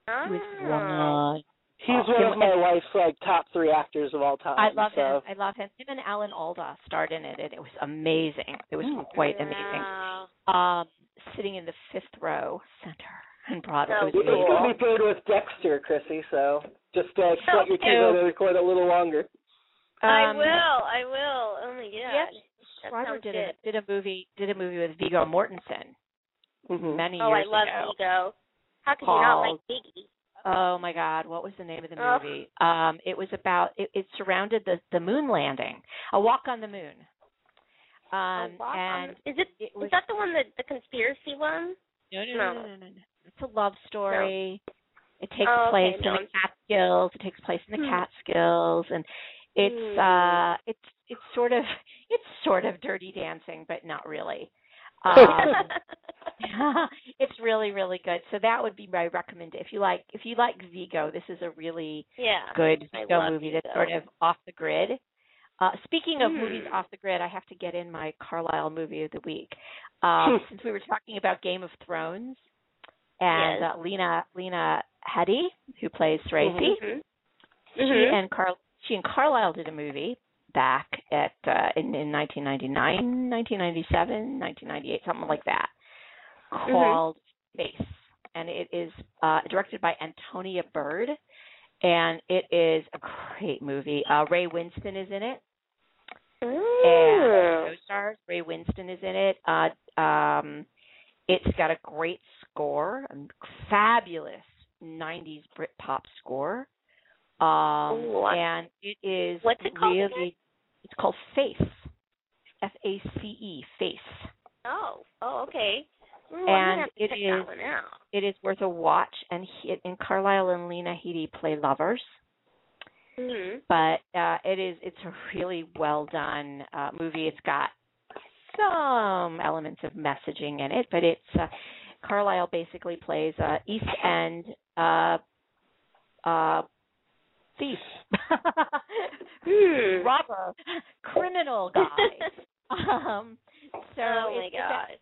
He was Oh. one. He's one of my wife's like top three actors of all time. I love so. him. I love him. Him and Alan Alda starred in it, and it was amazing. It was quite amazing. Wow. Um, sitting in the fifth row center on Broadway. Oh, it was It's amazing. going to be paired with Dexter, Chrissy, so just uh, set your Okay. TV to record a little longer. I Um, will. I will. Oh my god. Yes, That Schreiber did good. a did a movie did a movie with Viggo Mortensen Mm-hmm. many Oh, I love ago. Ego. How could you not like Biggie? Oh my God, what was the name of the Oh. movie? Um, it was about it, it surrounded the the moon landing, a walk on the moon. Um, Oh, wow. and is it? it was Is that the one that the conspiracy one? no, no, no. no, no, no, no. It's a love story. It takes Oh, okay, place no, in I'm- the Catskills. It takes place in the Hmm. Catskills, and it's Hmm. uh, it's it's sort of it's sort of Dirty Dancing, but not really. Um, it's really really good. So that would be my recommend. If you like if you like Viggo, this is a really yeah. good Viggo movie that's sort of off the grid. Uh, speaking of Hmm. movies off the grid, I have to get in my Carlyle movie of the week. Um, since we were talking about Game of Thrones, and Yes. uh, Lena Lena Headey, who plays Cersei, Mhm. she Mhm. and Carl she and Carlyle did a movie back at uh, in in 1999, 1997, 1998, something like that, Mm-hmm. called Face, and it is uh, directed by Antonia Bird, and it is a great movie. Uh, Ray Winstone is in it, and Ooh. co-stars Ray Winstone is in it. Uh, um, it's got a great score, a fabulous 90s Britpop score. Um, Ooh, and it is What's it called really again? it's called Face. F A C E, Face. Oh. Oh. Okay. Ooh, and it is that one out. it is worth a watch. And he, and Carlyle and Lena Headey play lovers, Mm-hmm. but uh, it is it's a really well done uh, movie. It's got some elements of messaging in it, but it's uh, Carlyle basically plays a East End uh, uh, thief, Hmm. robber, criminal guy. um, so oh my god. it's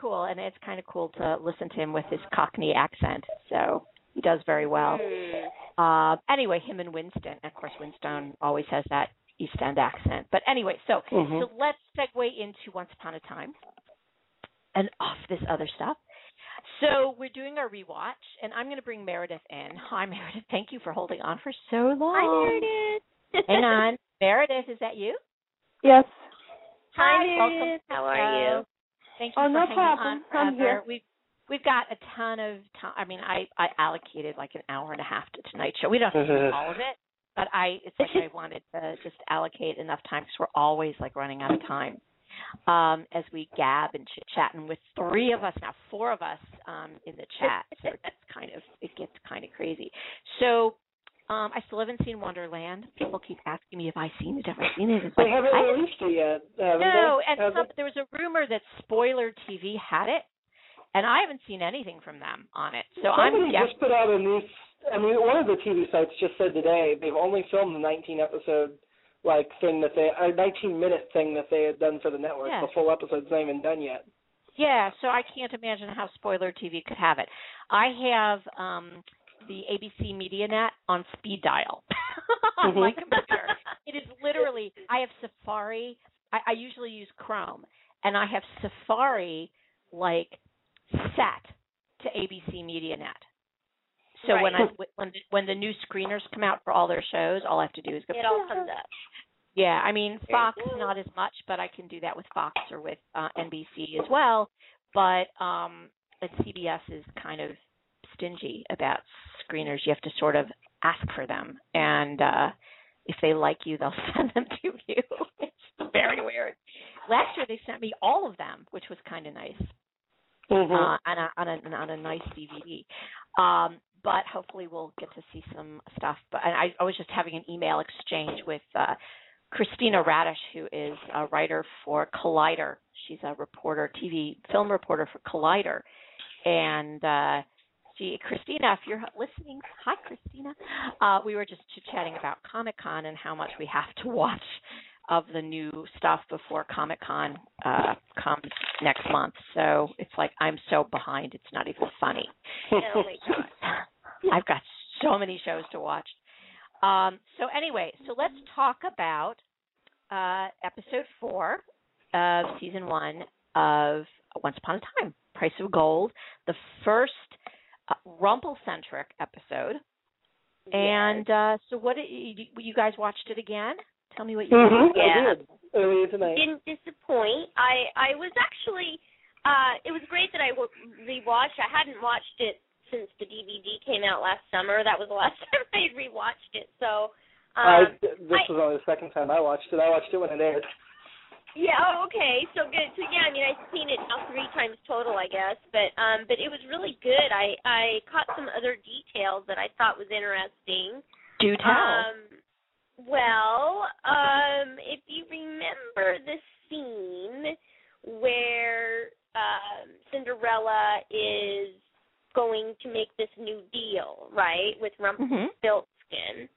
cool, and it's kind of cool to listen to him with his Cockney accent. So he does very well. Hmm. Uh, anyway, him and Winstone. Of course, Winstone always has that East End accent. But anyway, so Mhm. so let's segue into Once Upon a Time and off this other stuff. So we're doing our rewatch, and I'm going to bring Meredith in. Hi, Meredith. Thank you for holding on for so long. Hi, Meredith. Hang on, Meredith. Is that you? Yes. Hi, welcome Meredith. to How are you? Thank you Oh, for no hanging problem. on I'm here. We've we've got a ton of time. I mean, I I allocated like an hour and a half to tonight's show. We don't have to do all of it, but I it's like I wanted to just allocate enough time because we're always like running out of time. Um, as we gab and chit chat, and with three of us now, four of us um, in the chat, so it's kind of it gets kind of crazy. So um, I still haven't seen Wonderland. People keep asking me if I've seen it. Have I seen it? It's They like, haven't I released it yet, no, they? and some, there was a rumor that Spoiler TV had it, and I haven't seen anything from them on it. So Somebody I'm yeah, just put out a new. I mean, one of the TV sites just said today they've only filmed the 19 episode like thing that they a 19 minute thing that they had done for the network. Yeah. The full episode's not even done yet. yeah. So I can't imagine how Spoiler TV could have it. I have um the ABC MediaNet on speed dial on my Mhm. computer. It is literally I have Safari. I, I usually use Chrome, and I have Safari like set to ABC MediaNet. So when I when the, when the new screeners come out for all their shows, all I have to do is go. It all comes up. Yeah, I mean Fox not as much, but I can do that with Fox or with uh, NBC as well. But um, but CBS is kind of stingy about screeners. You have to sort of ask for them, and uh, if they like you, they'll send them to you. it's very weird. Last year they sent me all of them, which was kind of nice Mm-hmm. uh, on a on a on a nice DVD. Um, but hopefully we'll get to see some stuff. But and I, I was just having an email exchange with uh, Christina Radish, who is a writer for Collider. She's a reporter, TV film reporter for Collider, and uh, she, Christina, if you're listening, hi Christina. Uh, we were just chit chatting about Comic Con and how much we have to watch of the new stuff before Comic Con uh, comes next month. So it's like I'm so behind; it's not even funny. Oh. I've got so many shows to watch. Um, so anyway, so let's talk about uh, episode four of season one of Once Upon a Time, Price of Gold, the first Rumple-centric episode. And uh, so, what did you, you guys watched it again? Tell me what you Mhm, thought. Yeah. I did earlier tonight. didn't disappoint. I I was actually uh it was great that I w- rewatched. I hadn't watched it since the DVD came out last summer. That was the last time I had rewatched it. So I, um this I- was only the second time I watched it. I watched it when it aired. Yeah, oh, okay. So good. So yeah, I mean I've seen it now three times total, I guess. But um but it was really good. I I caught some other details that I thought was interesting. Do tell. Um, well, um, if you remember the scene where um, Cinderella is going to make this new deal, right, with Rumpelstiltskin,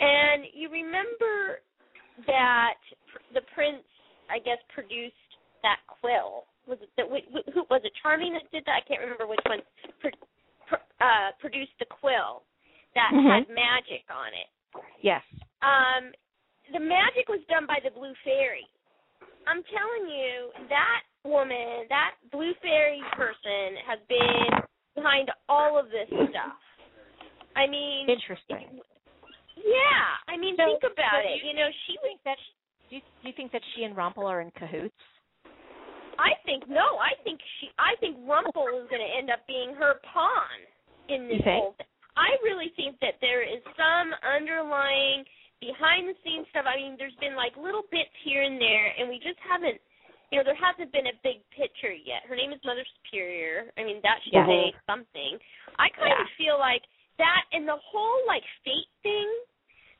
and you remember that the prince, I guess, produced that quill. Was it that? wh- wh- Who was it? Charming that did that? I can't remember which one. Pro- pr- uh, produced the quill that Mhm. had magic on it. yes. Um, the magic was done by the blue fairy. I'm telling you, that woman, that blue fairy person, has been behind all of this stuff. I mean, Interesting. yeah. I mean, So- think about so it. you- You know, she was. that do you, do you think that she and Rumple are in cahoots? I think no. I think she. I think Rumple is going to end up being her pawn in this whole thing. I really think that there is some underlying behind the scenes stuff. I mean, there's been like little bits here and there, and we just haven't. You know, there hasn't been a big picture yet. Her name is Mother Superior. I mean, that should Yeah. say something. I kind Yeah. of feel like that and the whole like fate thing,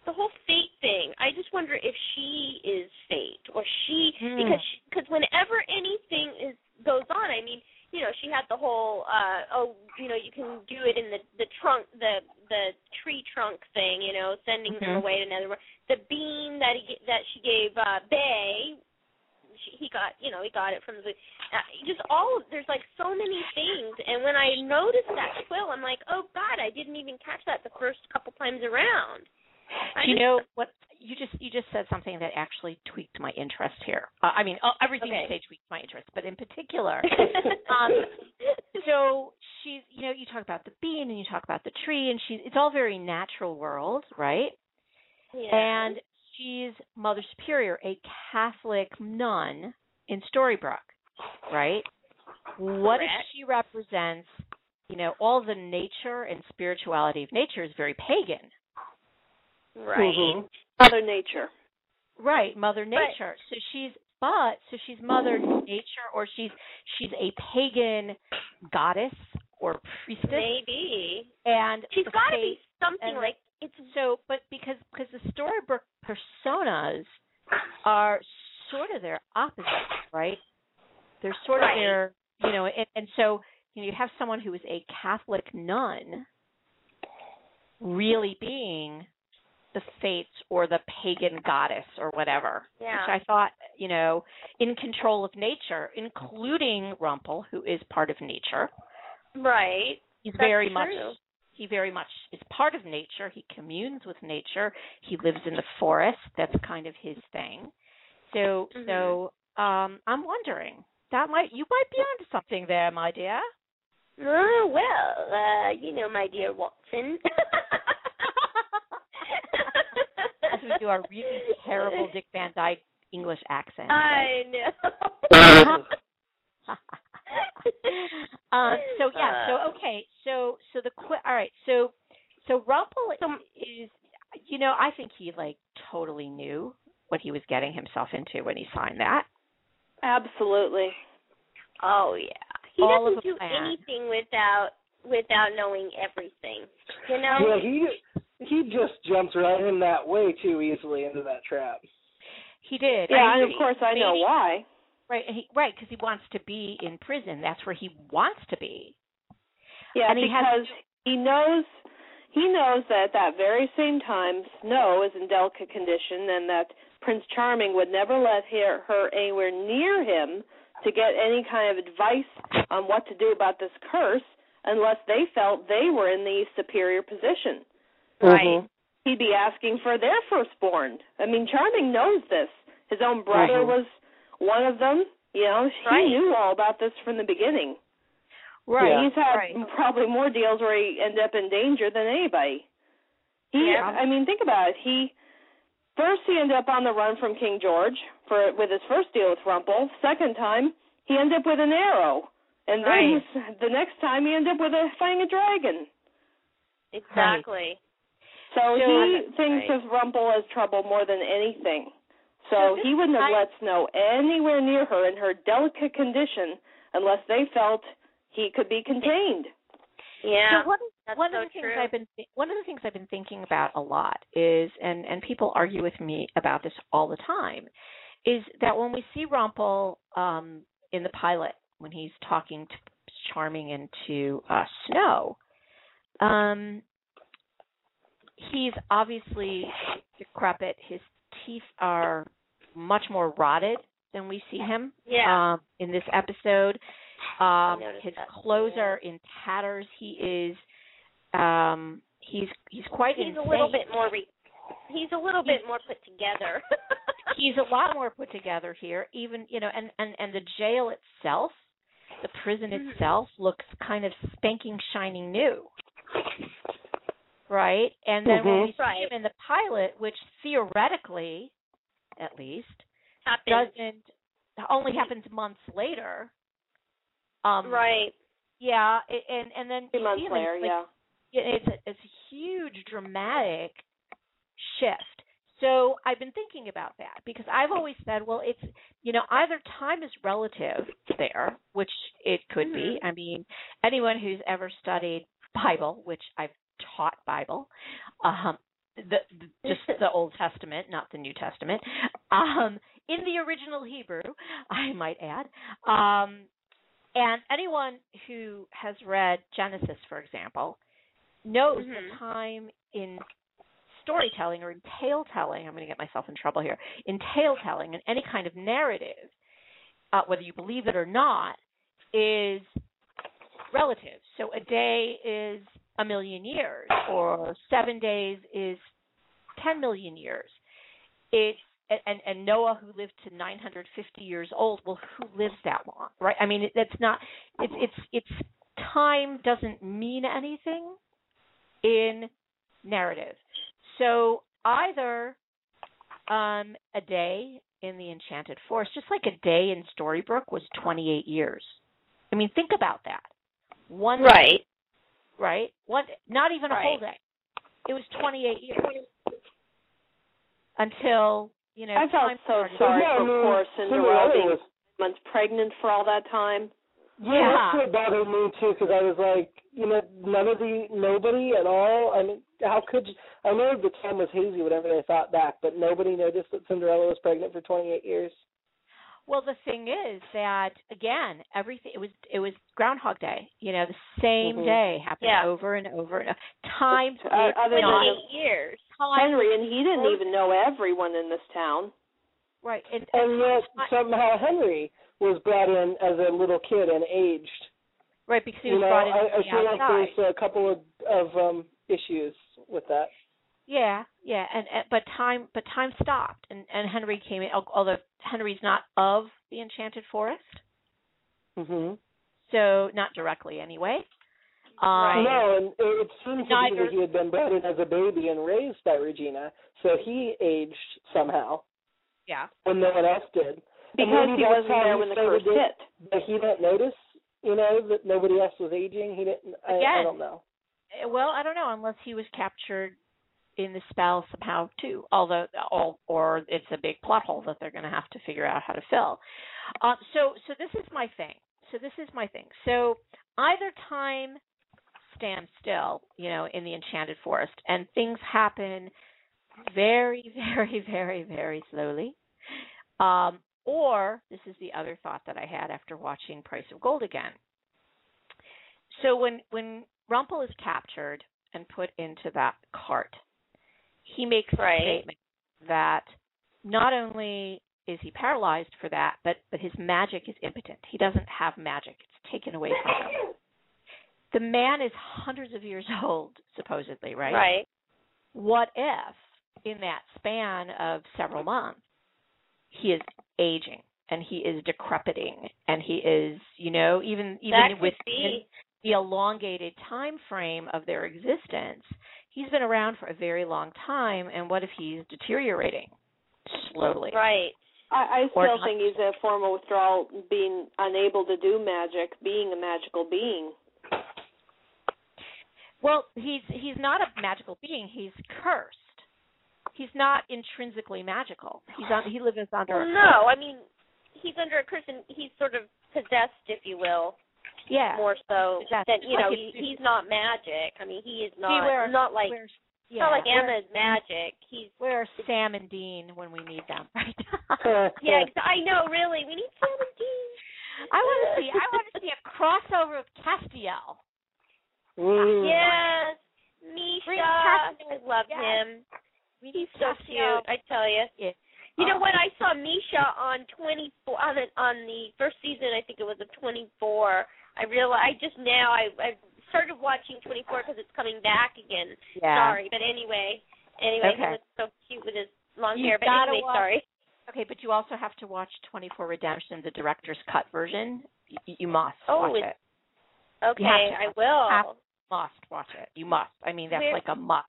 the whole fate thing. I just wonder if she is fate or she Hmm. because because whenever anything is goes on, I mean, you know, she had the whole uh oh, you know, you can do it in the the trunk the the tree trunk thing, you know, sending them Mhm. away to another world. The bean that he that she gave uh Bay she, he got you know he got it from the uh, just all there's like so many things and when i noticed that quill i'm like oh god i didn't even catch that the first couple times around you know what you just you just said something that actually tweaked my interest here. Uh, I mean, uh, everything you Okay. say tweaked my interest, but in particular, um, so she's you know you talk about the bean and you talk about the tree and she's it's all very natural world, right? yeah. And she's Mother Superior, a Catholic nun in Storybrooke, right? What if she represents, you know, all the nature and spirituality of nature is very pagan, right Mhm. Mother Nature. right? Mother But- Nature. so she's but so she's Mother Nature, or she's she's a pagan goddess or priestess, maybe and she's got to be something like it's So, but because because the Storybrooke personas are sort of their opposites, right? They're sort Right. of their, you know, and, and so you know you have someone who is a Catholic nun really being the fates or the pagan goddess or whatever, yeah which I thought, you know, in control of nature, including Rumple, who is part of nature. right He's That's very much he very much is part of nature. He communes with nature. He lives in the forest. That's kind of his thing. So Mhm. so um I'm wondering that might you might be onto something there, my dear. oh well uh you know my dear watson As we do our really terrible Dick Van Dyke English accent. I know. um so yeah, so Uh, okay. So so the qu- all right. So so Rumple So- is you know, I think he like totally knew what he was getting himself into when he signed that. Absolutely. Oh yeah. He All doesn't do plan. anything without without knowing everything. You know? Yeah, he he just jumps right in that way too easily into that trap. He did. Yeah, I and of agree. course I know Maybe- why. Right, he, right, because he wants to be in prison. That's where he wants to be. Yeah, And he has- because he knows he knows that at that very same time Snow is in delicate condition and that Prince Charming would never let her, her anywhere near him to get any kind of advice on what to do about this curse unless they felt they were in the superior position. Right. He'd be asking for their firstborn. I mean, Charming knows this. His own brother Mhm. was one of them. You know, he Right. knew all about this from the beginning. Right. Yeah. He's had Right. probably more deals where he ended up in danger than anybody. He, Yeah. I mean, think about it. He first he ended up on the run from King George for with his first deal with Rumple. Second time he ended up with an arrow, and then Right. the next time he ended up with a fighting a dragon. Exactly. So, So- he thinks right. of Rumple as trouble more than anything. So So he wouldn't have I- let Snow anywhere near her in her delicate condition unless they felt he could be contained. Yeah. So one, one so of the things true. I've been one of the things I've been thinking about a lot is, and and people argue with me about this all the time, is that when we see Rumple um, in the pilot when he's talking to Charming and to uh, Snow, um, he's obviously decrepit. His teeth are much more rotted than we see him Yeah. um, in this episode. Um, his that, clothes yeah. are in tatters. He is um, he's he's quite he's insane. a little bit more re- he's a little bit more put together. he's a lot more put together here. Even you know, and and and the jail itself, the prison Mhm. itself looks kind of spanking, shining new. Right, and then when Mhm. we see Right. him in the pilot, which theoretically, at least, Happens. doesn't only happens months later. Um, Right. Yeah, and and then Three you months see him, later, like- yeah. yeah, it's a, it's a huge dramatic shift. so I've been thinking about that because I've always said, well, it's you know either time is relative there, which it could be. I mean, anyone who's ever studied Bible, which I've taught Bible, um, the, the just the Old Testament, not the New Testament, um, in the original Hebrew, I might add. Um, and anyone who has read Genesis, for example, knows Mhm. that time in storytelling or in tale telling, I'm going to get myself in trouble here, in tale telling and any kind of narrative, uh, whether you believe it or not, is relative. So a day is a million years, or seven days is 10 million years. It's and and Noah who lived to 950 years old. Well, who lives that long, right? I mean, that's not. It's it's it's time doesn't mean anything in narrative. So either um, a day in the Enchanted Forest, just like a day in Storybrooke, was 28 years. I mean, think about that. One Right. Right? One, not even a whole day. It was 28 years until you know. I felt time so sorry yeah, for mean, poor Cinderella Cinderella being was months pregnant for all that time. Yeah, Yeah. that's what bothered me too, because I was like, you know, none of the nobody at all. I mean, how could you? I know the time was hazy, whatever they thought back, but nobody noticed that Cinderella was pregnant for 28 years. Well, the thing is that again, everything it was it was Groundhog Day. You know, the same Mhm. day happened Yeah. over and over and over. Time Uh, is other than not Twenty-eight years. time, Henry, and he didn't even know everyone in this town. right? And, And yet I- somehow Henry was brought in as a little kid and aged. right because he You was know, brought in I, I the feel like there's a couple of of um issues with that. Yeah, yeah, and, and but time but time stopped, and and Henry came in. Although Henry's not of the Enchanted Forest, Mhm. so not directly anyway. Um, Right. No, and it, it seems to be that he had been brought in as a baby and raised by Regina, so he aged somehow Yeah. when no one else did. Because he wasn't there when the started curse to- hit. But he didn't notice, you know, that nobody else was aging. He didn't. I, I don't know. Eh, Well, I don't know unless he was captured in the spell somehow too. Although, or, or it's a big plot hole that they're going to have to figure out how to fill. Um, so, so this is my thing. So this is my thing. So either time stands still, you know, in the Enchanted Forest, and things happen very, very, very, very slowly. Um, or this is the other thought that I had after watching Price of Gold again. So when when Rumple is captured and put into that cart, he makes Right. a statement that not only is he paralyzed for that, but but his magic is impotent. He doesn't have magic; it's taken away from him. The man is hundreds of years old, supposedly, right? Right. What if, in that span of several months, he is aging and he is decrepiting and he is, you know, even even with the elongated time frame of their existence, he's been around for a very long time. And what if he's deteriorating slowly? Right. I, I still not. think he's a form of withdrawal, being unable to do magic, being a magical being. Well, he's he's not a magical being. He's cursed. He's not intrinsically magical. He's on. He lives under. Well, a no, I mean, he's under a curse and he's sort of possessed, if you will, Yeah. more so Possessed. than you know. He, he's not magic. I mean, he is See, not where- not like where, yeah, not like where, Emma's magic. He's where Sam and Dean when we need them? Right. yeah. ex- I know. Really, we need Sam and Dean. I want to see. I want to see a crossover of Castiel. Mm. Yes, Bring Misha. I love Yes. him. He's so Castiel. cute. I tell you. Yeah. You know what? I saw Misha on 24 on the, on the first season. I think it was of 24. I realized I just now I I started watching 24 because it's coming back again. Yeah. Sorry, but anyway, anyway, Okay. he was so cute with his long You hair. But anyway, watch- sorry. Okay, but you also have to watch 24 Redemption, the director's cut version. You, you must Oh, watch it. Okay, I will. have- Must watch it. You must. I mean, that's Where- like a must.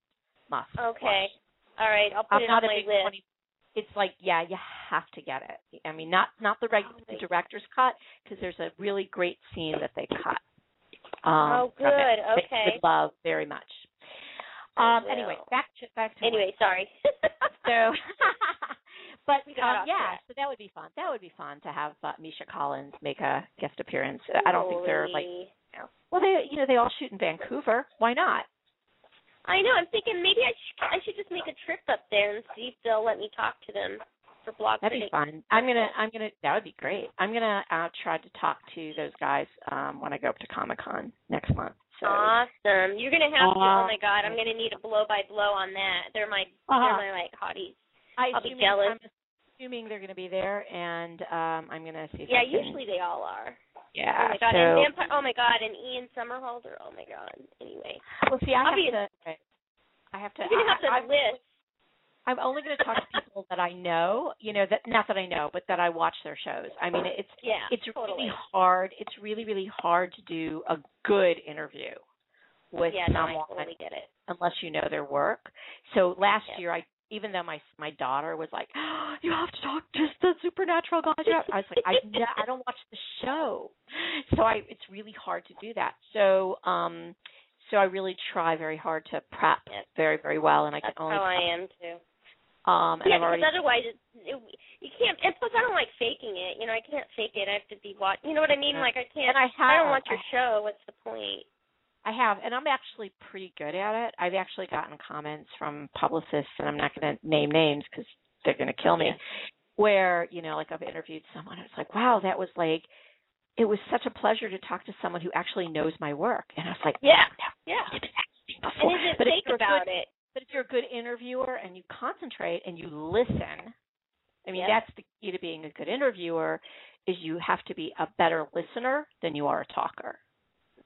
Must. Okay. watch. All right, I'll put I'm it not on a my big list. 20. It's like, yeah, you have to get it. I mean, not not the reg- the director's cut because there's a really great scene that they cut. Um, Oh, good. Okay. would love very much. Um. Anyway, back to back to Anyway, sorry. so. but um, yeah, so that would be fun. That would be fun to have uh, Misha Collins make a guest appearance. I don't think they're like you know, well they you know they all shoot in Vancouver. Why not? I know. I'm thinking maybe I should I should just make a trip up there and see if they'll let me talk to them for blog That'd be fun. I'm gonna I'm gonna that would be great. I'm gonna uh, try to talk to those guys um when I go up to Comic Con next month. So Awesome. You're gonna have to. Oh Uh, my god, I'm gonna need a blow by blow on that. They're my Uh-huh. they're my like hotties. I I'll be jealous. I'm assuming they're gonna be there, and um I'm gonna see. If Yeah, usually they all are. Yeah. oh my god, so, and Vampire. Oh my god, and Ian Somerhalder. Oh my god. Anyway, well, see, I I'll have to. I have to. you're gonna have to I, list. I'm only going to talk to people that I know. You know, that not that I know, but that I watch their shows. I mean, it's Yeah, it's totally. really hard. It's really really hard to do a good interview with yeah, no, someone I totally get it. unless you know their work. So last Yeah. year, I even though my my daughter was like, "You have to talk to the supernatural guys," you have-" I was like, "I I don't watch the show," so I it's really hard to do that. So um, so I really try very hard to prep Yes. very very well, and I That's can only how I am too. um, and yeah, I've already because otherwise it, it, you can't. And plus, I don't like faking it. You know, I can't fake it. I have to be watch. You know what I mean? Yeah. Like I can't. and I have I don't watch your I- show. What's the point? I have, and I'm actually pretty good at it. I've actually gotten comments from publicists, and I'm not going to name names because they're going to kill me. Yeah. Where you know, like I've interviewed someone, it's like, wow, that was like, it was such a pleasure to talk to someone who actually knows my work, and I was like, Yeah. "Wow, Yeah. I've been acting And but if fake about good, it. But if you're a good interviewer and you concentrate and you listen, I mean, Yeah. that's the key to being a good interviewer. Is you have to be a better listener than you are a talker.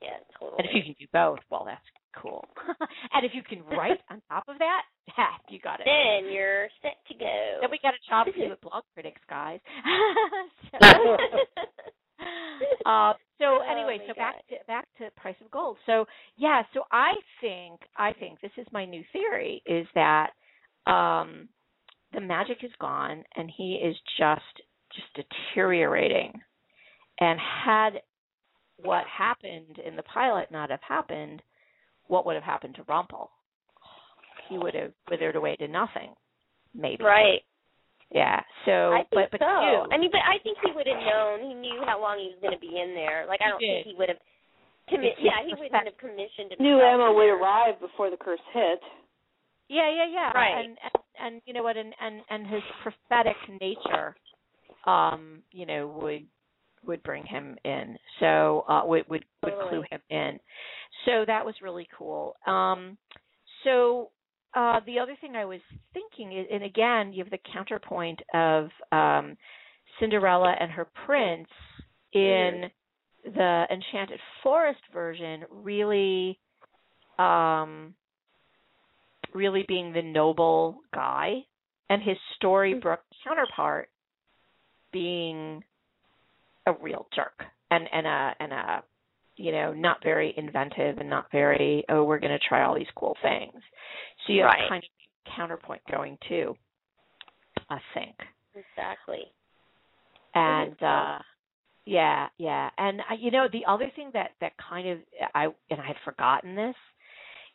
Yeah, totally. And if you can do both, well, that's cool. and if you can write on top of that, ha, you got it. then you're set to go. Then we got a job for you at Blog Critics, guys. so, uh, so Oh, anyway, my so God. back to back to price of gold. So yeah, so I think I think this is my new theory is that um the magic is gone and he is just just deteriorating. And had what happened in the pilot not have happened, what would have happened to Rumple? He would have withered away to nothing, maybe. right. Yeah. So, I think but but so. you, I mean, but I think he would have known. He knew how long he was going to be in there. Like I don't did. think he would have. Commi- yeah, he wouldn't have commissioned himself. Knew Emma in would arrive before the curse hit. yeah, yeah, yeah. Right. And, and and you know what? And and and his prophetic nature, um, you know, would would bring him in. So uh, would would would clue him in. So that was really cool. Um, so uh, the other thing I was thinking is, and again, you have the counterpoint of um, Cinderella and her prince in the Enchanted Forest version, really, um, really being the noble guy, and his Storybrooke counterpart being a real jerk and and a and a you know not very inventive and not very oh we're going to try all these cool things so you have Right. kind of counterpoint going too i think Exactly. and uh yeah yeah and uh, you know the other thing that that kind of i and i had forgotten this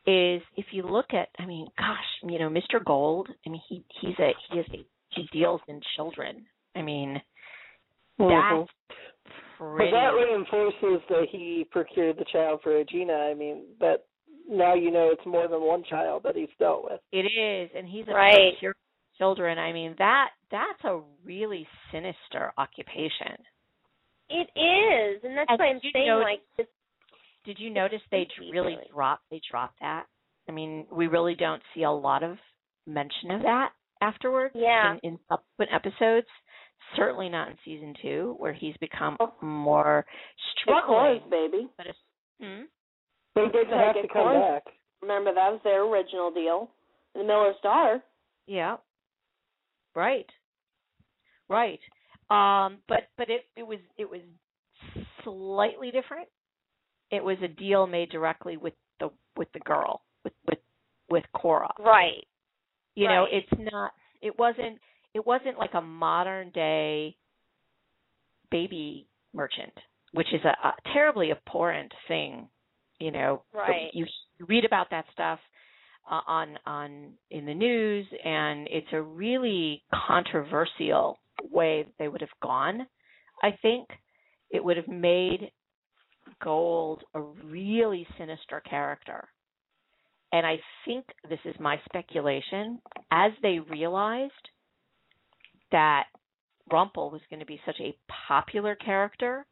is if you look at i mean gosh you know mr gold i mean he he's a he is a he deals in children i mean That's But that reinforces that he procured the child for Regina. I mean, that now you know it's more than one child that he's dealt with. It is, and he's a Right. pure children. I mean that that's a really sinister occupation. It is, and that's And why I'm saying know- like this. Did you notice they really really. drop they drop that? I mean, we really don't see a lot of mention of that afterwards Yeah. in, in subsequent episodes. Certainly not in season two, where he's become Oh. more It struggling. was, baby. But it's, hmm? But he didn't have to come was. back. Remember that was their original deal, the Miller's daughter. Yeah. Right. Right. Um but but it it was it was slightly different. It was a deal made directly with the with the girl, with with with Cora. Right. You know, it's not it wasn't it wasn't like a modern day baby merchant, which is a, a terribly abhorrent thing, you know. Right. You, read about that stuff uh, on on in the news, and it's a really controversial way they would have gone. I think it would have made Gold a really sinister character. And I think this is my speculation. As they realized that Rumple was going to be such a popular character,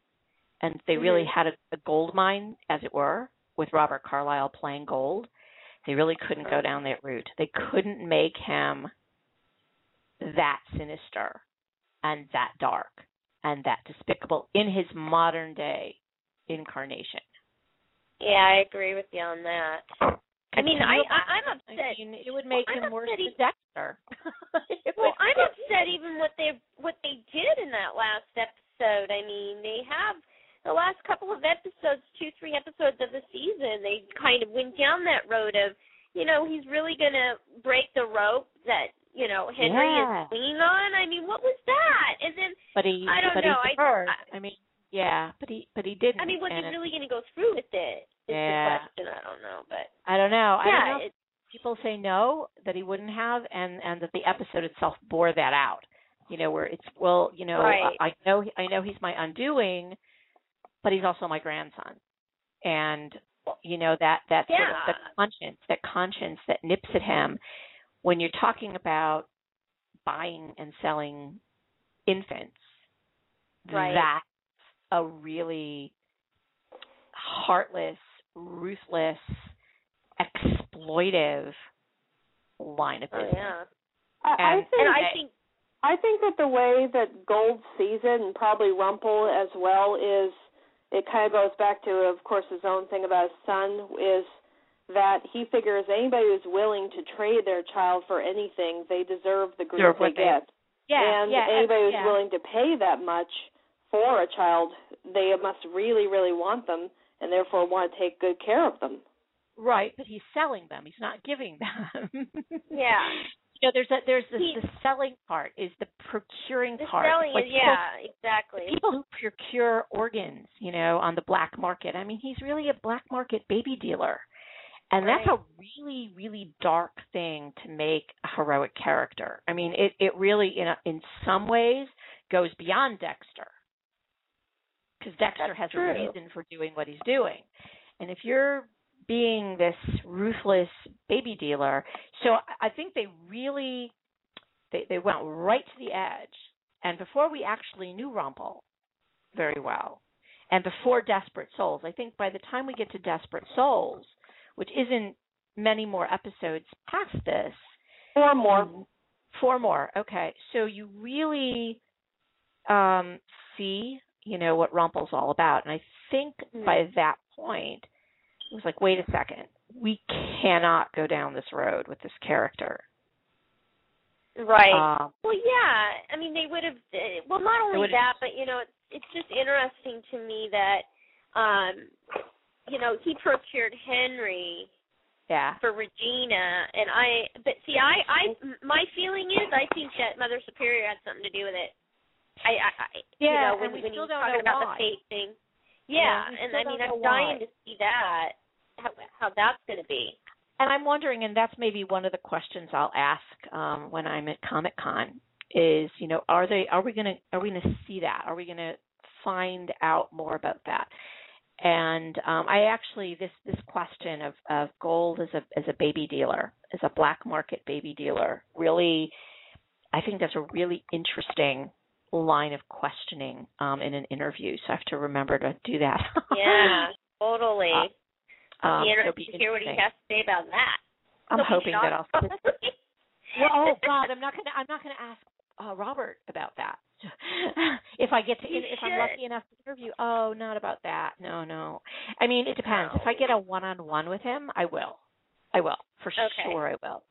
and they really Mhm. had a, a gold mine, as it were, with Robert Carlyle playing Gold, they really couldn't go down that route. They couldn't make him that sinister and that dark and that despicable in his modern day incarnation. Yeah, I agree with you on that. I mean, I, I I'm I upset. mean, it would make Well, him worse than Dexter. Well, I'm upset even what they what they did in that last episode. I mean, they have the last couple of episodes, two, three episodes of the season, they kind of went down that road of, you know, he's really gonna break the rope that you know Henry Yeah. is swinging on. I mean, what was that? And then, but he, I don't but know, he I- I- I, mean, yeah, but he, but he didn't. I mean, was he really gonna go through with it? Yeah. question. I don't know, but I don't know. I yeah, don't know. it, People say no, that he wouldn't have, and and that the episode itself bore that out. You know, where it's well, you know, Right. I, I know, I know he's my undoing, but he's also my grandson, and you know that that sort of Yeah. the conscience, that conscience that nips at him when you're talking about buying and selling infants. Right. That's a really heartless, ruthless, exploitive line of oh business. yeah. I, I think And I think I think that the way that Gold sees it, and probably Rumple as well, is it kind of goes back to, of course, his own thing about his son is that he figures anybody who's willing to trade their child for anything, they deserve the grief they what they- get. Yeah, and yeah, uh, anybody who's yeah. willing to pay that much for a child, they must really, really want them, and therefore want to take good care of them. Right, but he's selling them. He's not giving them. Yeah. You know, there's a there's the, He- the selling part is the procuring the part. selling Like is people- yeah, exactly. people who procure organs, you know, on the black market. I mean, he's really a black market baby dealer. And that's a really, really dark thing to make a heroic character. I mean, it it really, in a, in some ways, goes beyond Dexter, because Dexter has true. a reason for doing what he's doing. And if you're being this ruthless baby dealer, so I- think they really they they went right to the edge. And before we actually knew Rumple very well, and before Desperate Souls, I think by the time we get to Desperate Souls, which isn't many more episodes past this, Or more. um, four more. Okay, so you really um, see, you know, what Rumple's all about, and I think Mhm. by that point, it was like, wait a second, we cannot go down this road with this character. Right. Um, well, yeah. I mean, they would have. Uh, well, not only that, but you know, it's, it's just interesting to me that, um, you know, he procured Henry yeah. for Regina, and I. But see, I, I, my feeling is, I think that Mother Superior had something to do with it. I, I, I you Yeah, know, when, and we when still was don't talking know about why. the fate thing. Yeah, Yeah, and I mean, I'm dying why. to see that. How, how that's going to be. And I'm wondering, and that's maybe one of the questions I'll ask um, when I'm at Comic Con is, you know, are they are we gonna are we gonna see that? Are we gonna find out more about that? And um, I actually this this question of, of gold as a as a baby dealer, as a black market baby dealer, really, I think that's a really interesting line of questioning um, in an interview. So I have to remember to do that. Yeah, totally. Uh, um, be it'll be to hear what he has to say about that. I'm He'll hoping that I'll. Well, oh God, I'm not gonna I'm not gonna ask uh, Robert about that. if I get to You if I'm lucky enough to interview, oh, not about that. No, no. I mean, it depends. If I get a one-on-one with him, I will. I will for Okay. sure. I will.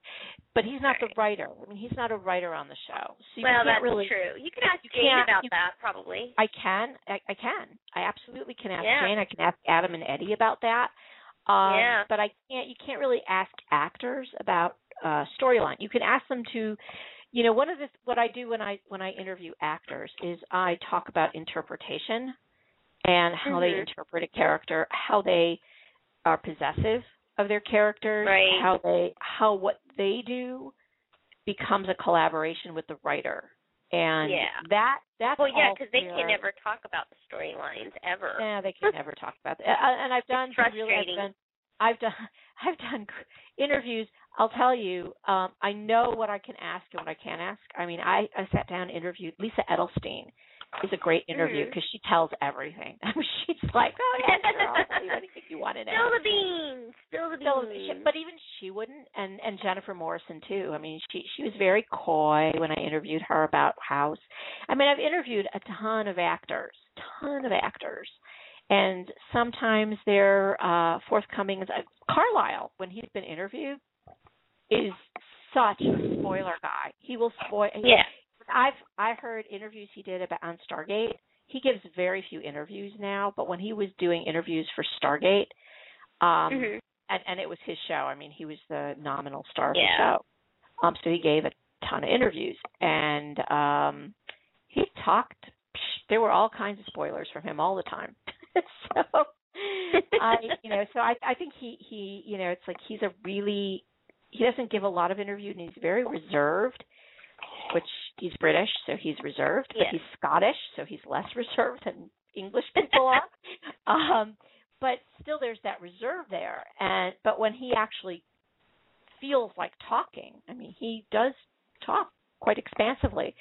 But he's not the writer. I mean, he's not a writer on the show, so you well, that's really. true. You can ask you Jane about you- that, probably. I can. I, I can. I absolutely can ask Yeah. Jane. I can ask Adam and Eddie about that. Um, Yeah. But I can't. You can't really ask actors about uh, storyline. You can ask them to. You know, one of the what I do when I when I interview actors is I talk about interpretation and how they Mhm. interpret a character, how they are possessive of their characters, Right. how they how what they do becomes a collaboration with the writer, and Yeah. that that's Well, yeah, because they can never talk about the storylines ever. Yeah, they can never talk about that. Uh, And I've done really, I've done, I've done, I've done interviews. I'll tell you, um, I know what I can ask and what I can't ask. I mean, I, I sat down and interviewed Lisa Edelstein. Is a great interview because she tells everything. She's like, oh yeah, sure, I'll tell you anything you want to know. Spill the beans. Spill the Still, beans. she, but even she wouldn't, and and Jennifer Morrison too. I mean, she she was very coy when I interviewed her about House. I mean, I've interviewed a ton of actors, ton of actors, and sometimes they're uh forthcoming. As Carlyle, when he's been interviewed, is such a spoiler guy. He will spoil. yeah. I've I heard interviews he did about on Stargate. He gives very few interviews now, but when he was doing interviews for Stargate, um Mhm. and and it was his show. I mean, he was the nominal star of Yeah. the show. Um so he gave a ton of interviews and um he talked psh, there were all kinds of spoilers from him all the time. so I you know, so I I think he he you know, it's like he's a really he doesn't give a lot of interviews and he's very reserved which he's British, so he's reserved, but Yes. he's Scottish, so he's less reserved than English people are. Um, but still, there's that reserve there. And but when he actually feels like talking, I mean, he does talk quite expansively.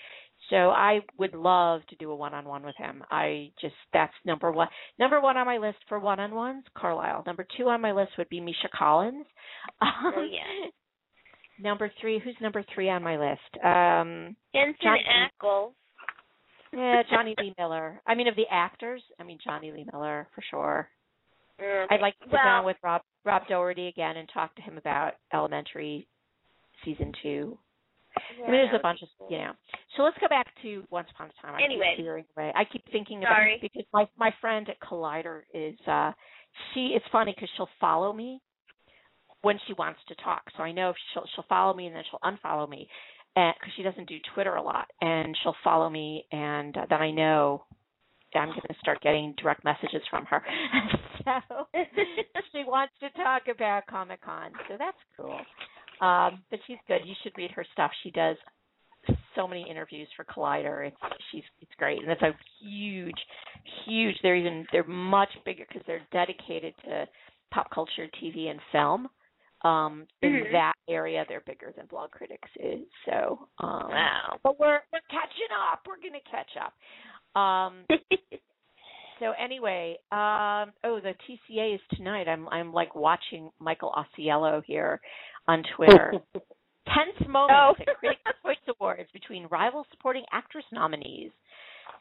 So I would love to do a one-on-one with him. I just that's number one. Number one on my list for one-on-ones, Carlyle. Number two on my list would be Misha Collins. Um, Oh, yeah. Number three, who's number three on my list? Um, Jensen Johnny- Ackles. yeah, Jonny Lee Miller. I mean, of the actors, I mean Jonny Lee Miller for sure. Okay. I'd like to sit well, down with Rob Rob Doherty again and talk to him about Elementary season two. yeah, I mean, there's a bunch of you know. So let's go back to Once Upon a Time. I Anyway. keep away. I keep thinking Sorry. about because my my friend at Collider is uh she. It's funny because she'll follow me when she wants to talk. So I know if she'll she'll follow me and then she'll unfollow me, because she doesn't do Twitter a lot, and she'll follow me, and uh, then I know I'm going to start getting direct messages from her. so she wants to talk about Comic Con, so that's cool. Um, but she's good. You should read her stuff. She does so many interviews for Collider. It's she's it's great, and it's a huge, huge. They're even they're much bigger because they're dedicated to pop culture, TV, and film. Um, in Mhm. that area, they're bigger than Blog Critics is. So, um, Wow. but we're we're catching up. We're gonna catch up. Um, so anyway, um, oh, the TCA is tonight. I'm I'm like watching Michael Ausiello here on Twitter. Tense moments Oh. at Critics' Choice Awards between rival supporting actress nominees.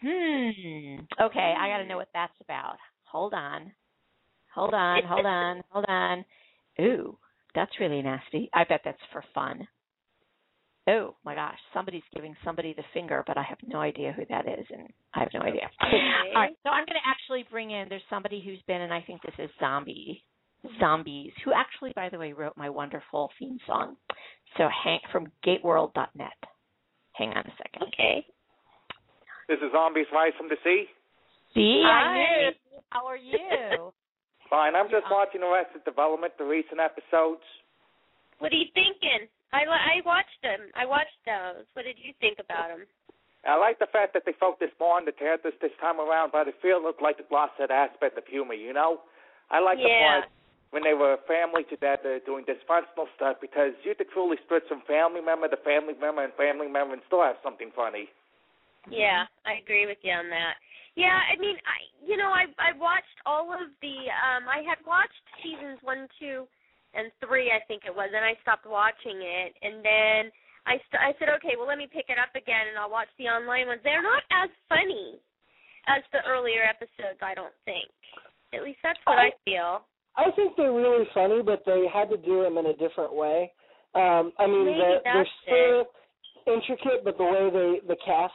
Hmm. Okay, I got to know what that's about. Hold on. Hold on, hold on, hold on. Ooh, that's really nasty. I bet that's for fun. Oh my gosh, somebody's giving somebody the finger, but I have no idea who that is, and I have no idea. Okay. All right, so I'm going to actually bring in. There's somebody who's been, and I think this is Zombie, Zombies, who actually, by the way, wrote my wonderful theme song. So Hank from GateWorld.net. Hang on a second. Okay. This is Zombies Rise from the Sea. See, I Hi. knew. How are you? Fine, I'm just Yeah. watching Arrested Development, the recent episodes. What are you thinking? I I watched them. I watched those. What did you think about them? I like the fact that they focused more on the characters this time around, but it looked like they lost that aspect of humor, you know? I like the part when they were a family together doing dysfunctional stuff because you could truly split from family member to family member and family member and still have something funny. Yeah, I agree with you on that. Yeah, I mean, I you know, I I watched all of the um I had watched seasons 1, 2 and 3, I think it was, and I stopped watching it and then I st- I said, "Okay, well let me pick it up again and I'll watch the online ones." They're not as funny as the earlier episodes, I don't think. At least that's what I feel. I think they're really funny, but they had to do them in a different way. Um, I mean, Maybe they're, they're still intricate, but the way they the cast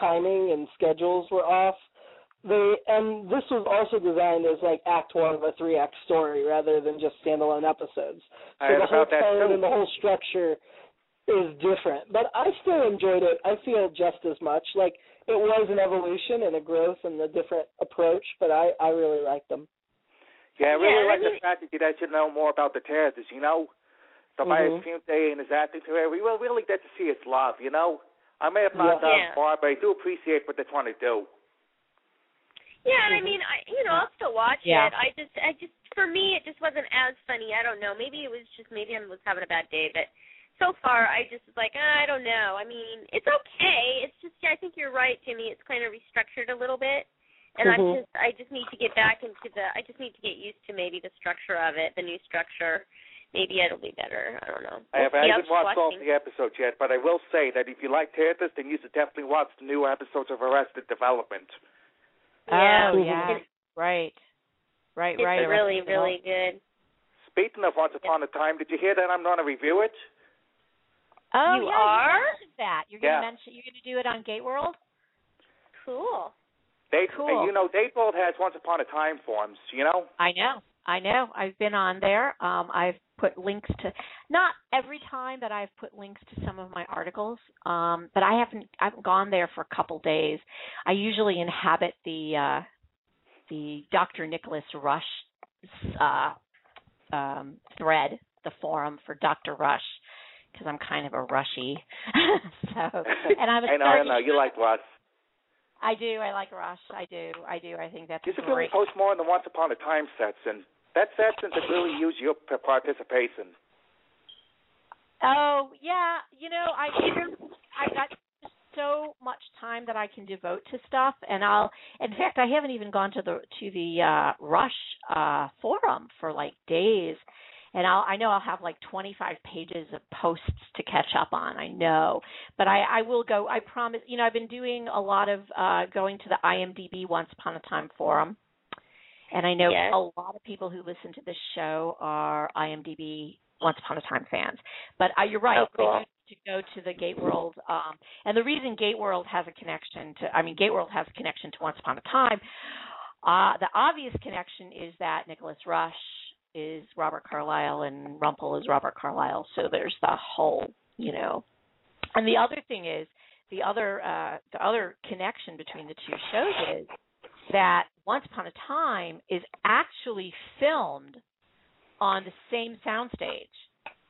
timing and schedules were off. They and this was also designed as like act one of a three act story rather than just standalone episodes. I so heard the whole that tone too. and the whole structure is different. But I still enjoyed it. I feel just as much. Like it was an evolution and a growth and a different approach, but I I really liked them. Yeah, I really Yeah, I like mean- the fact that you guys should know more about the characters, you know? Tobias Mhm. Fünke and his acting career, we really get to see his love, you know? I may have not Yeah. done far, but I do appreciate what they're trying to do. Yeah, and I mean, I you know, I'll still watch Yeah. it. I just, I just, for me, it just wasn't as funny. I don't know. Maybe it was just maybe I was having a bad day, but so far I just was like, "Ah, I don't know. I mean, it's okay. It's just, yeah, I think you're right, Jimmy. It's kind of restructured a little bit, and I'm Mhm. just, I just need to get back into the. I just need to get used to maybe the structure of it, the new structure. Maybe it'll be better. I don't know. I have We'll see. I I'm haven't watched all the episodes yet, but I will say that if you like characters, then you should definitely watch the new episodes of Arrested Development. Yeah. Oh yeah. It's- Right. Right, It's right. really, really good. Speaking of Once Upon a Time, did you hear that I'm going to review it? Oh, You yeah, are? You mentioned that. You're Yeah. gonna mention you're gonna do it on Gate World? Cool. They, Cool. You know, GateWorld has Once Upon a Time forums, you know? I know. I know. I've been on there. Um, I've put links to not every time, but I've put links to some of my articles. Um, but I haven't I haven't gone there for a couple days. I usually inhabit the uh, the Dr. Nicholas Rush uh, um, thread, the forum for Dr. Rush, because I'm kind of a rushy. so, and I'm a I know, I know. You like Rush. I do. I like Rush. I do. I do. I think that's You should really post more on the Once Upon a Time section. That section to really use your participation. Oh yeah, you know I I got so much time that I can devote to stuff, and I'll. In fact, I haven't even gone to the to the uh, Rush uh, forum for like days, and I'll I know I'll have like 25 pages of posts to catch up on. I know, but I I will go. I promise. You know, I've been doing a lot of uh, going to the IMDb Once Upon a Time forum. And I know Yes. a lot of people who listen to this show are IMDb Once Upon a Time fans. But uh, you're right. Oh, cool. To go to the Gate World, um, and the reason Gate World has a connection to, I mean, Gate World has a connection to Once Upon a Time. Uh, the obvious connection is that Nicholas Rush is Robert Carlyle and Rumple is Robert Carlyle. So there's the whole, you know. And the other thing is, the other uh, the other connection between the two shows is that Once Upon a Time is actually filmed on the same soundstage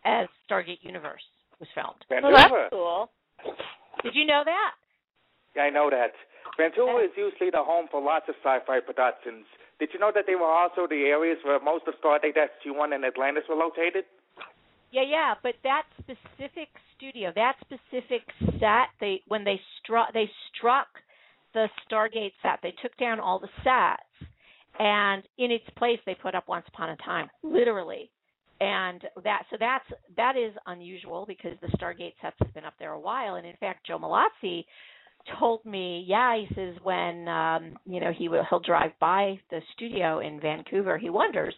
as Stargate Universe was filmed. Well, Vancouver. Oh, that's cool. Did you know that? Yeah, I know that. Vancouver is usually the home for lots of sci-fi productions. Did you know that they were also the areas where most of Stargate SG-1 and Atlantis were located? Yeah, yeah, but that specific studio, that specific set, they when they struck they struck the Stargate set. They took down all the sets and in its place they put up Once Upon a Time, literally. And that so that's that is unusual because the Stargate sets have been up there a while and in fact Joe Mallozzi told me, yeah, he says when um, you know, he will he'll drive by the studio in Vancouver, he wonders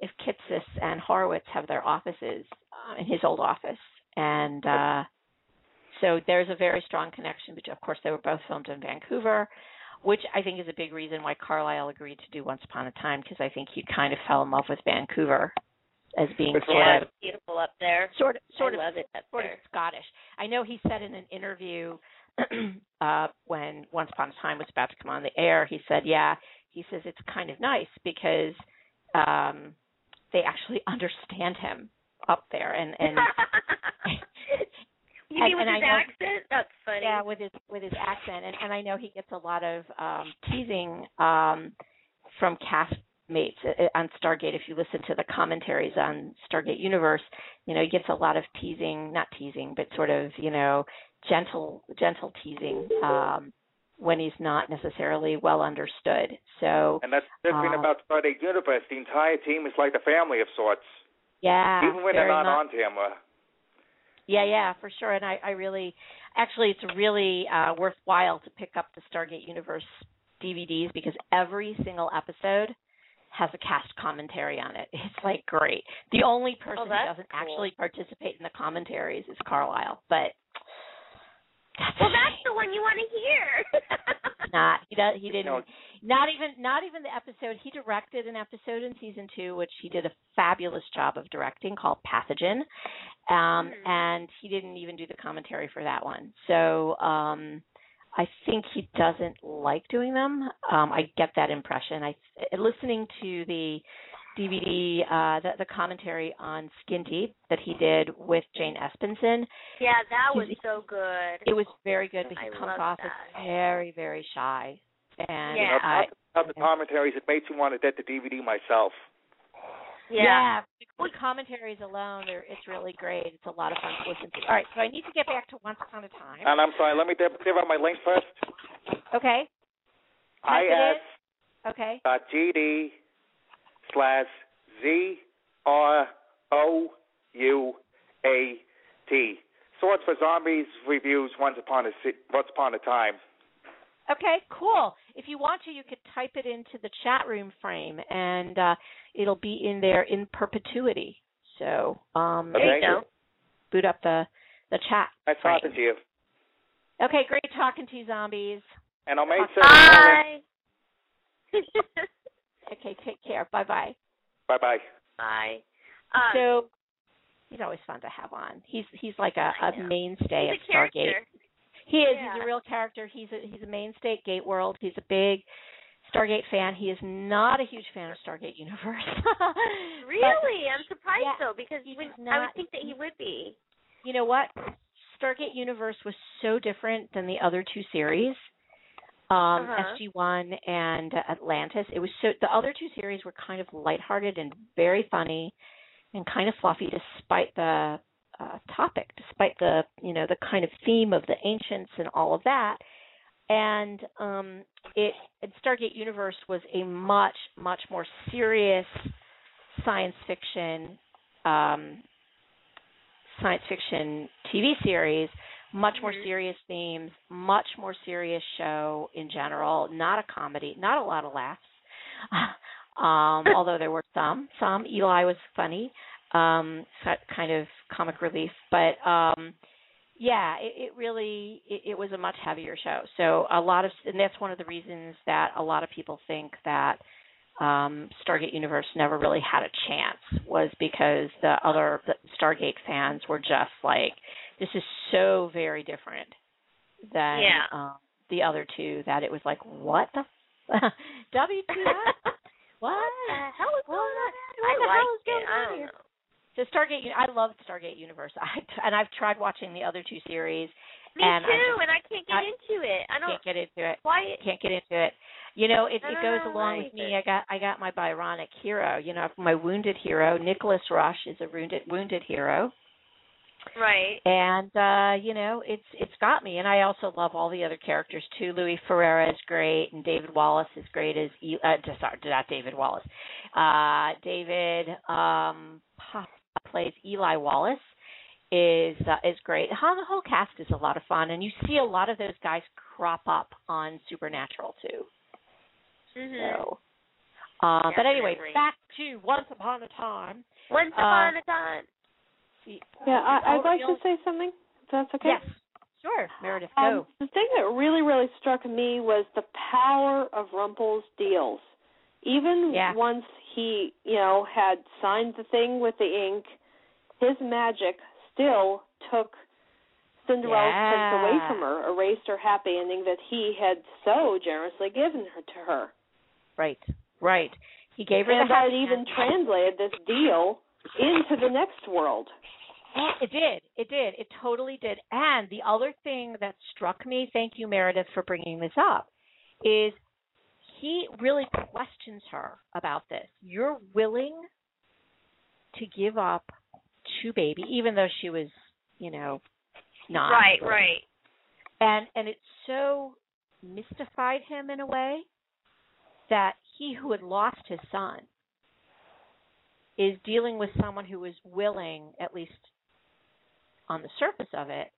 if Kitsis and Horowitz have their offices uh, in his old office, and uh, so there's a very strong connection. Between, of course, they were both filmed in Vancouver, which I think is a big reason why Carlyle agreed to do Once Upon a Time because I think he kind of fell in love with Vancouver as being sort Yeah, of beautiful up there. sort of sort I of love it up sort there. of Scottish. I know he said in an interview uh when Once Upon a Time was about to come on the air, he said, "Yeah, he says it's kind of nice because um they actually understand him up there and and you mean and- with and I his know- accent? That's funny. yeah, with his with his accent and and I know he gets a lot of um teasing um from castmates uh, on Stargate if you listen to the commentaries on Stargate Universe, you know, he gets a lot of teasing, not teasing, but sort of, you know, gentle gentle teasing um when he's not necessarily well understood. So And that's the thing Uh, about Stargate Universe. The entire team is like a family of sorts, yeah, even when they're not much. on camera. Yeah, yeah, for sure. And I, I really, actually, it's really uh, worthwhile to pick up the Stargate Universe DVDs because every single episode has a cast commentary on it. It's like great. The only person who doesn't cool. actually participate in the commentaries is Carlyle, but that's well, that's the one you want to hear. not he does he didn't No. Not even not even the episode he directed an episode in season two which he did a fabulous job of directing called pathogen um Hmm. and he didn't even do the commentary for that one so um i think he doesn't like doing them um i get that impression i listening to the DVD, uh, the, the commentary on Skin Deep that he did with Jane Espenson. Yeah, that was so good. It was very good, but he I comes off that. as very, very shy. And Yeah. I, Of the commentaries, it makes me want to get the DVD myself. yeah. the commentaries alone, they're, it's really great. It's a lot of fun to listen to. All right, so I need to get back to Once Upon a Time. And I'm sorry, let me give give out my link first. Okay. Type it is Okay. dot gd slash z r o u a t. Swords for zombies reviews once upon a once upon a time. Okay, cool. If you want to, you could type it into the chat room frame, and uh, it'll be in there in perpetuity. So, um, Okay. There you go. boot up the the chat. Nice frame. talking to you. Okay, great talking to you, zombies. And I'll make Talk- sure. Bye. Okay, take care. Bye bye. Bye bye. Bye. Um, so he's always fun to have on. He's he's like a, I a know. mainstay he's of a Stargate. He is. Yeah. He's a real character. He's a he's a mainstay at Gate World. He's a big Stargate fan. He is not a huge fan of Stargate Universe. Really? I'm surprised Yeah, though because when, not- I would think that he would be. you know what? Stargate Universe was so different than the other two series. Um Uh-huh. SG1 and Atlantis. It was so the other two series were kind of lighthearted and very funny and kind of fluffy despite the uh topic, despite the, you know, the kind of theme of the ancients and all of that. And um it Stargate Universe was a much much more serious science fiction um science fiction TV series, much more Mhm. serious themes, much more serious show in general, not a comedy, not a lot of laughs. um, although there were some. Some Eli was funny, um, kind of comic relief, but um yeah, it, it really it, it was a much heavier show. So a lot of and that's one of the reasons that a lot of people think that um Stargate Universe never really had a chance was because the other the Stargate fans were just like this is so very different than Yeah. um the other two that it was like what the WTF what The hell is What? going on? What I the hell is going it. on here? So Stargate I love Stargate Universe I and I've tried watching the other two series Me and I too, just and I can't get I into it. I don't. can't get into it Why? can't get into it. You know, it, it goes know along with me. either. I got I got my Byronic hero. You know, my wounded hero, Nicholas Rush, is a wounded wounded hero, Right. and uh, you know, it's it's got me. And I also love all the other characters too. Louis Ferreira is great, and David Wallace is great as uh, just- sorry, not David Wallace. Uh, David um, Pop plays Eli Wallace is uh, is great. The whole cast is a lot of fun, and you see a lot of those guys crop up on Supernatural too. Mhm. So, uh, but anyway, back to Once Upon a Time. Once uh, upon a time. Yeah, I, Oh, I'd like to say something. If that's okay. Yes, sure, Meredith, Um, go. the thing that really, really struck me was the power of Rumple's deals. Even Yeah. once he, you know, had signed the thing with the ink, his magic still took Cinderella's prince away from her, erased her happy ending that he had so generously given her to her. Right, right. He gave her And the happy even translated this deal into the next world. Yeah, It did. It did. It totally did. And the other thing that struck me, thank you, Meredith, for bringing this up, is he really questions her about this. You're willing to give up baby, even though she was, you know, not Right. Right. and and it so mystified him in a way that he who had lost his son is dealing with someone who is willing at least on the surface of it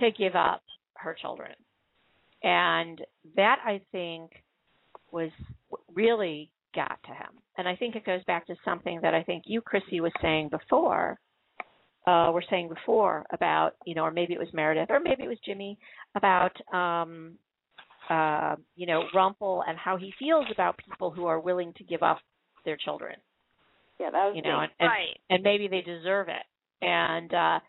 to give up her children and that i think was really got to him and i think it goes back to something that i think you chrissy was saying before uh were saying before about you know or maybe it was meredith or maybe it was jimmy about um uh you know Rumple and how he feels about people who are willing to give up their children. Yeah, that was you know and, and Right. and maybe they deserve it. And uh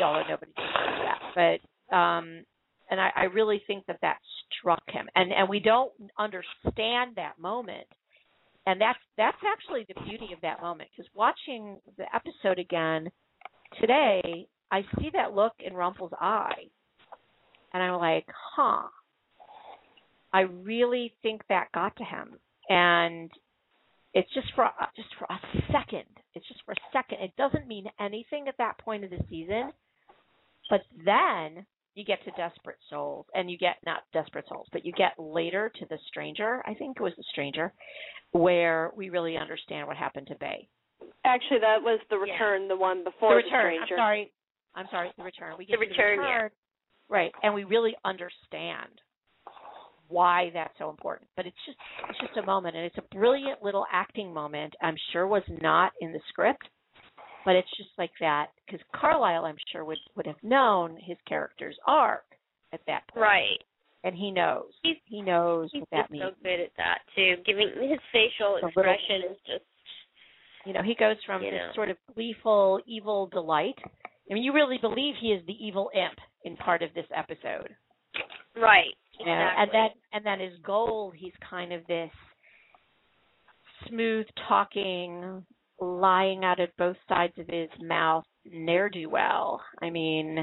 although nobody deserves that. But um and I, I really think that that struck him. And and we don't understand that moment. And that's that's actually the beauty of that moment because watching the episode again today, I see that look in Rumple's eye, and I'm like, huh. I really think that got to him, and it's just for just for a second. It's just for a second. It doesn't mean anything at that point of the season, but then you get to Desperate Souls, and you get not Desperate Souls, but you get later to the Stranger. I think it was the Stranger, where we really understand what happened to Bae. Actually, that was the return, Yeah. the one before the return. stranger. I'm sorry. I'm sorry. The return. We get The return, the yeah. right? And we really understand why that's so important. But it's just it's just a moment, and it's a brilliant little acting moment. I'm sure was not in the script, but it's just like that because Carlyle, I'm sure would would have known his character's arc at that point, Right. and he knows. He's- he knows He's what that just means. so good at that too. Giving his facial little- expression is just You know, he goes from You this know. sort of gleeful, evil delight. I mean, you really believe he is the evil imp in part of this episode. right. You know, and then and then his goal, he's kind of this smooth talking, lying out of both sides of his mouth, ne'er do well. I mean,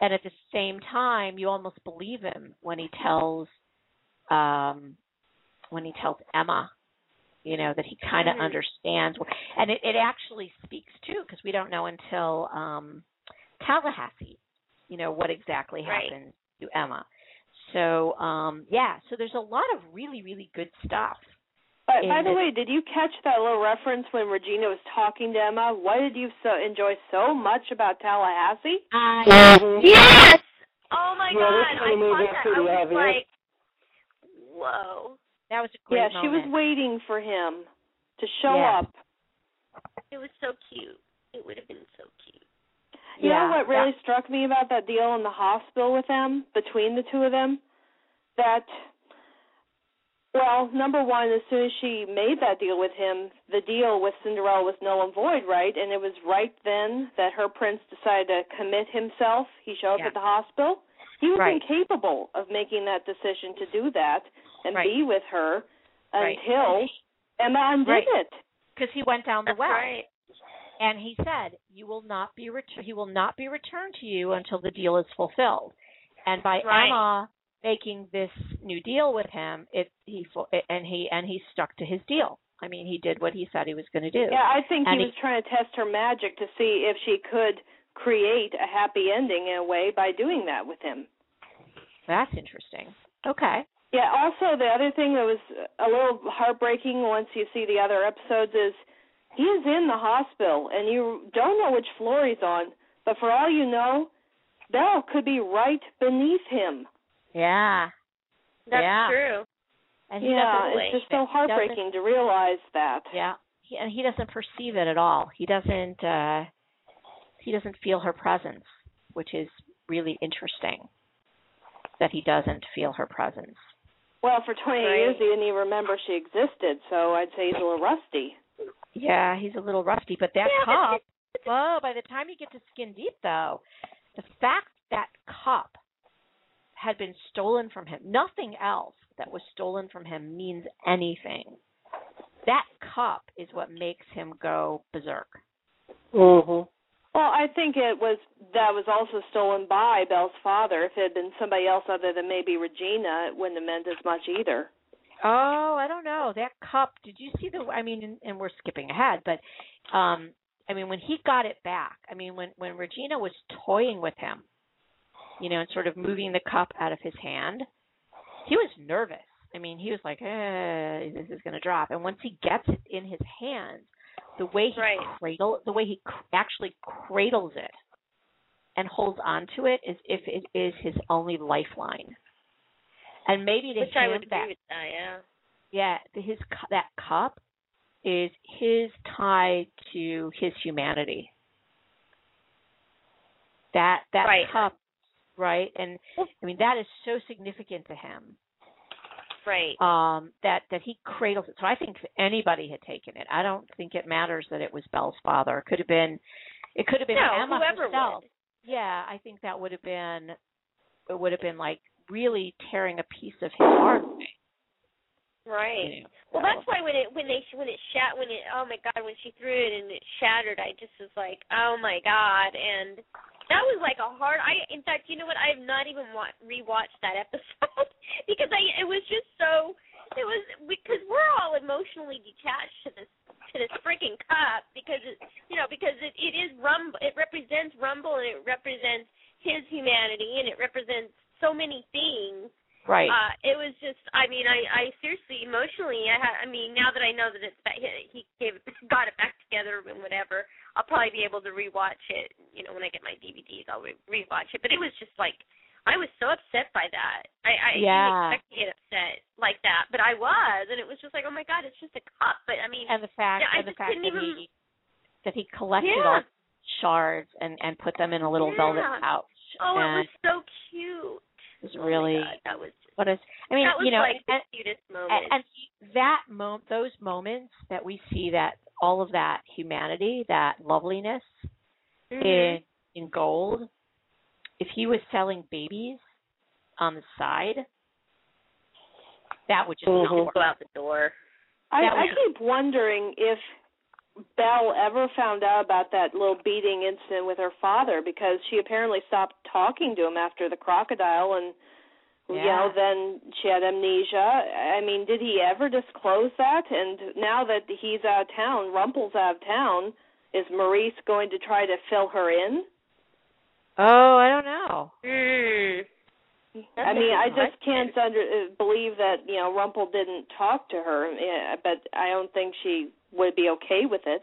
and at the same time, you almost believe him when he tells, um, when he tells Emma, you know, that he kind of Mhm. understands, and it, it actually speaks too, because we don't know until um Tallahassee, you know, what exactly Right. happened to Emma. So, um, yeah, so there's a lot of really, really good stuff. But by the this- way, did you catch that little reference when Regina was talking to Emma? What did you so enjoy so much about Tallahassee? Mhm. Yes. Oh my Yeah, god. this I kind of movie caught is that. I was heavy. like, whoa. That was a great yeah, she was waiting for him to show Yeah. up. It was so cute. It would have been so cute. You Yeah, know what that- really struck me about that deal in the hospital with them, between the two of them? That, well, number one, as soon as she made that deal with him, the deal with Cinderella was null and void, right? And it was right then that her prince decided to commit himself. He showed up Yeah. at the hospital. He was Right. incapable of making that decision to do that and Right. be with her Right. until Emma undid Right. it. because he went down the well, right. and he said, "You will not be ret- he will not be returned to you until the deal is fulfilled." And by Right. Emma making this new deal with him, it he and he and he stuck to his deal. I mean, he did what he said he was going to do. Yeah, I think And he- was trying to test her magic to see if she could create a happy ending in a way by doing that with him. That's interesting. Okay. Yeah, also the other thing that was a little heartbreaking once you see the other episodes is he is in the hospital and you don't know which floor he's on, but for all you know, Belle could be right beneath him. Yeah. That's Yeah. true. And he yeah, doesn't it's just so heartbreaking to realize that. Yeah, he, and he doesn't perceive it at all. He doesn't. uh He doesn't feel her presence, which is really interesting. That he doesn't feel her presence. Well, for 20 Right. years he didn't even remember she existed, so I'd say he's a little rusty. Yeah, he's a little rusty, but that Yeah, but cup. Whoa! By the time you get to Skin Deep, though, the fact that cup had been stolen from him, nothing else that was stolen from him means anything. That cup is what makes him go berserk. Mhm. Well, I think it was that was also stolen by Belle's father. If it had been somebody else other than maybe Regina, it wouldn't have meant as much either. Oh, I don't know. That cup, did you see the I mean and, and we're skipping ahead, but um I mean when he got it back, I mean when when Regina was toying with him, you know, and sort of moving the cup out of his hand, he was nervous. I mean, he was like, eh, this is going to drop. And once he gets it in his hands, the way he Right. cradle, the way he cr- actually cradles it and holds onto it is if it is his only lifeline. And maybe to Which him I would that that, yeah. yeah, his that cup is his tie to his humanity. That that Right. cup, right? And I mean that is so significant to him. Right. Um, that that he cradles it. So I think if anybody had taken it, I don't think it matters that it was Belle's father. It could have been, it could have been no, Emma whoever herself. would. Yeah, I think that would have been, it would have been like really tearing a piece of his heart away. Right. You know, Well, that's why when it when they when it shat when it oh my god when she threw it and it shattered I just was like oh my god and that was like a hard I in fact you know what? I have not even wa- rewatched that episode because I it was just so it was because we're all emotionally detached to this to this freaking cup because it you know because it it is Rumple it represents Rumple and it represents his humanity and it represents so many things right. uh, it was just, I mean, I, I seriously, emotionally, I had, I mean, now that I know that it's that he, he gave, got it back together and whatever, I'll probably be able to rewatch it. You know, when I get my DVDs, I'll re- rewatch it. But it was just like, I was so upset by that. I, I Yeah. didn't expect to get upset like that, but I was, and it was just like, oh my god, it's just a cup. But I mean, and the fact yeah, I and the fact that even- he that he collected Yeah. all shards and and put them in a little velvet pouch. oh, it was so cute. It was Oh really God, that was. what is I mean, that was you know, like and, the cutest moment. and, and that mo- those moments that we see that all of that humanity, that loveliness Mhm. in in gold. If he was selling babies on the side, that would just Mhm. go out the door. I, I keep wondering if Belle ever found out about that little beating incident with her father because she apparently stopped talking to him after the crocodile and you Yeah. know then she had amnesia. I mean, did he ever disclose that? And now that he's out of town, Rumple's out of town, is Maurice going to try to fill her in? Oh, I don't know. Mm. I mean, I just can't under believe that you know Rumple didn't talk to her, but I don't think she would be okay with it.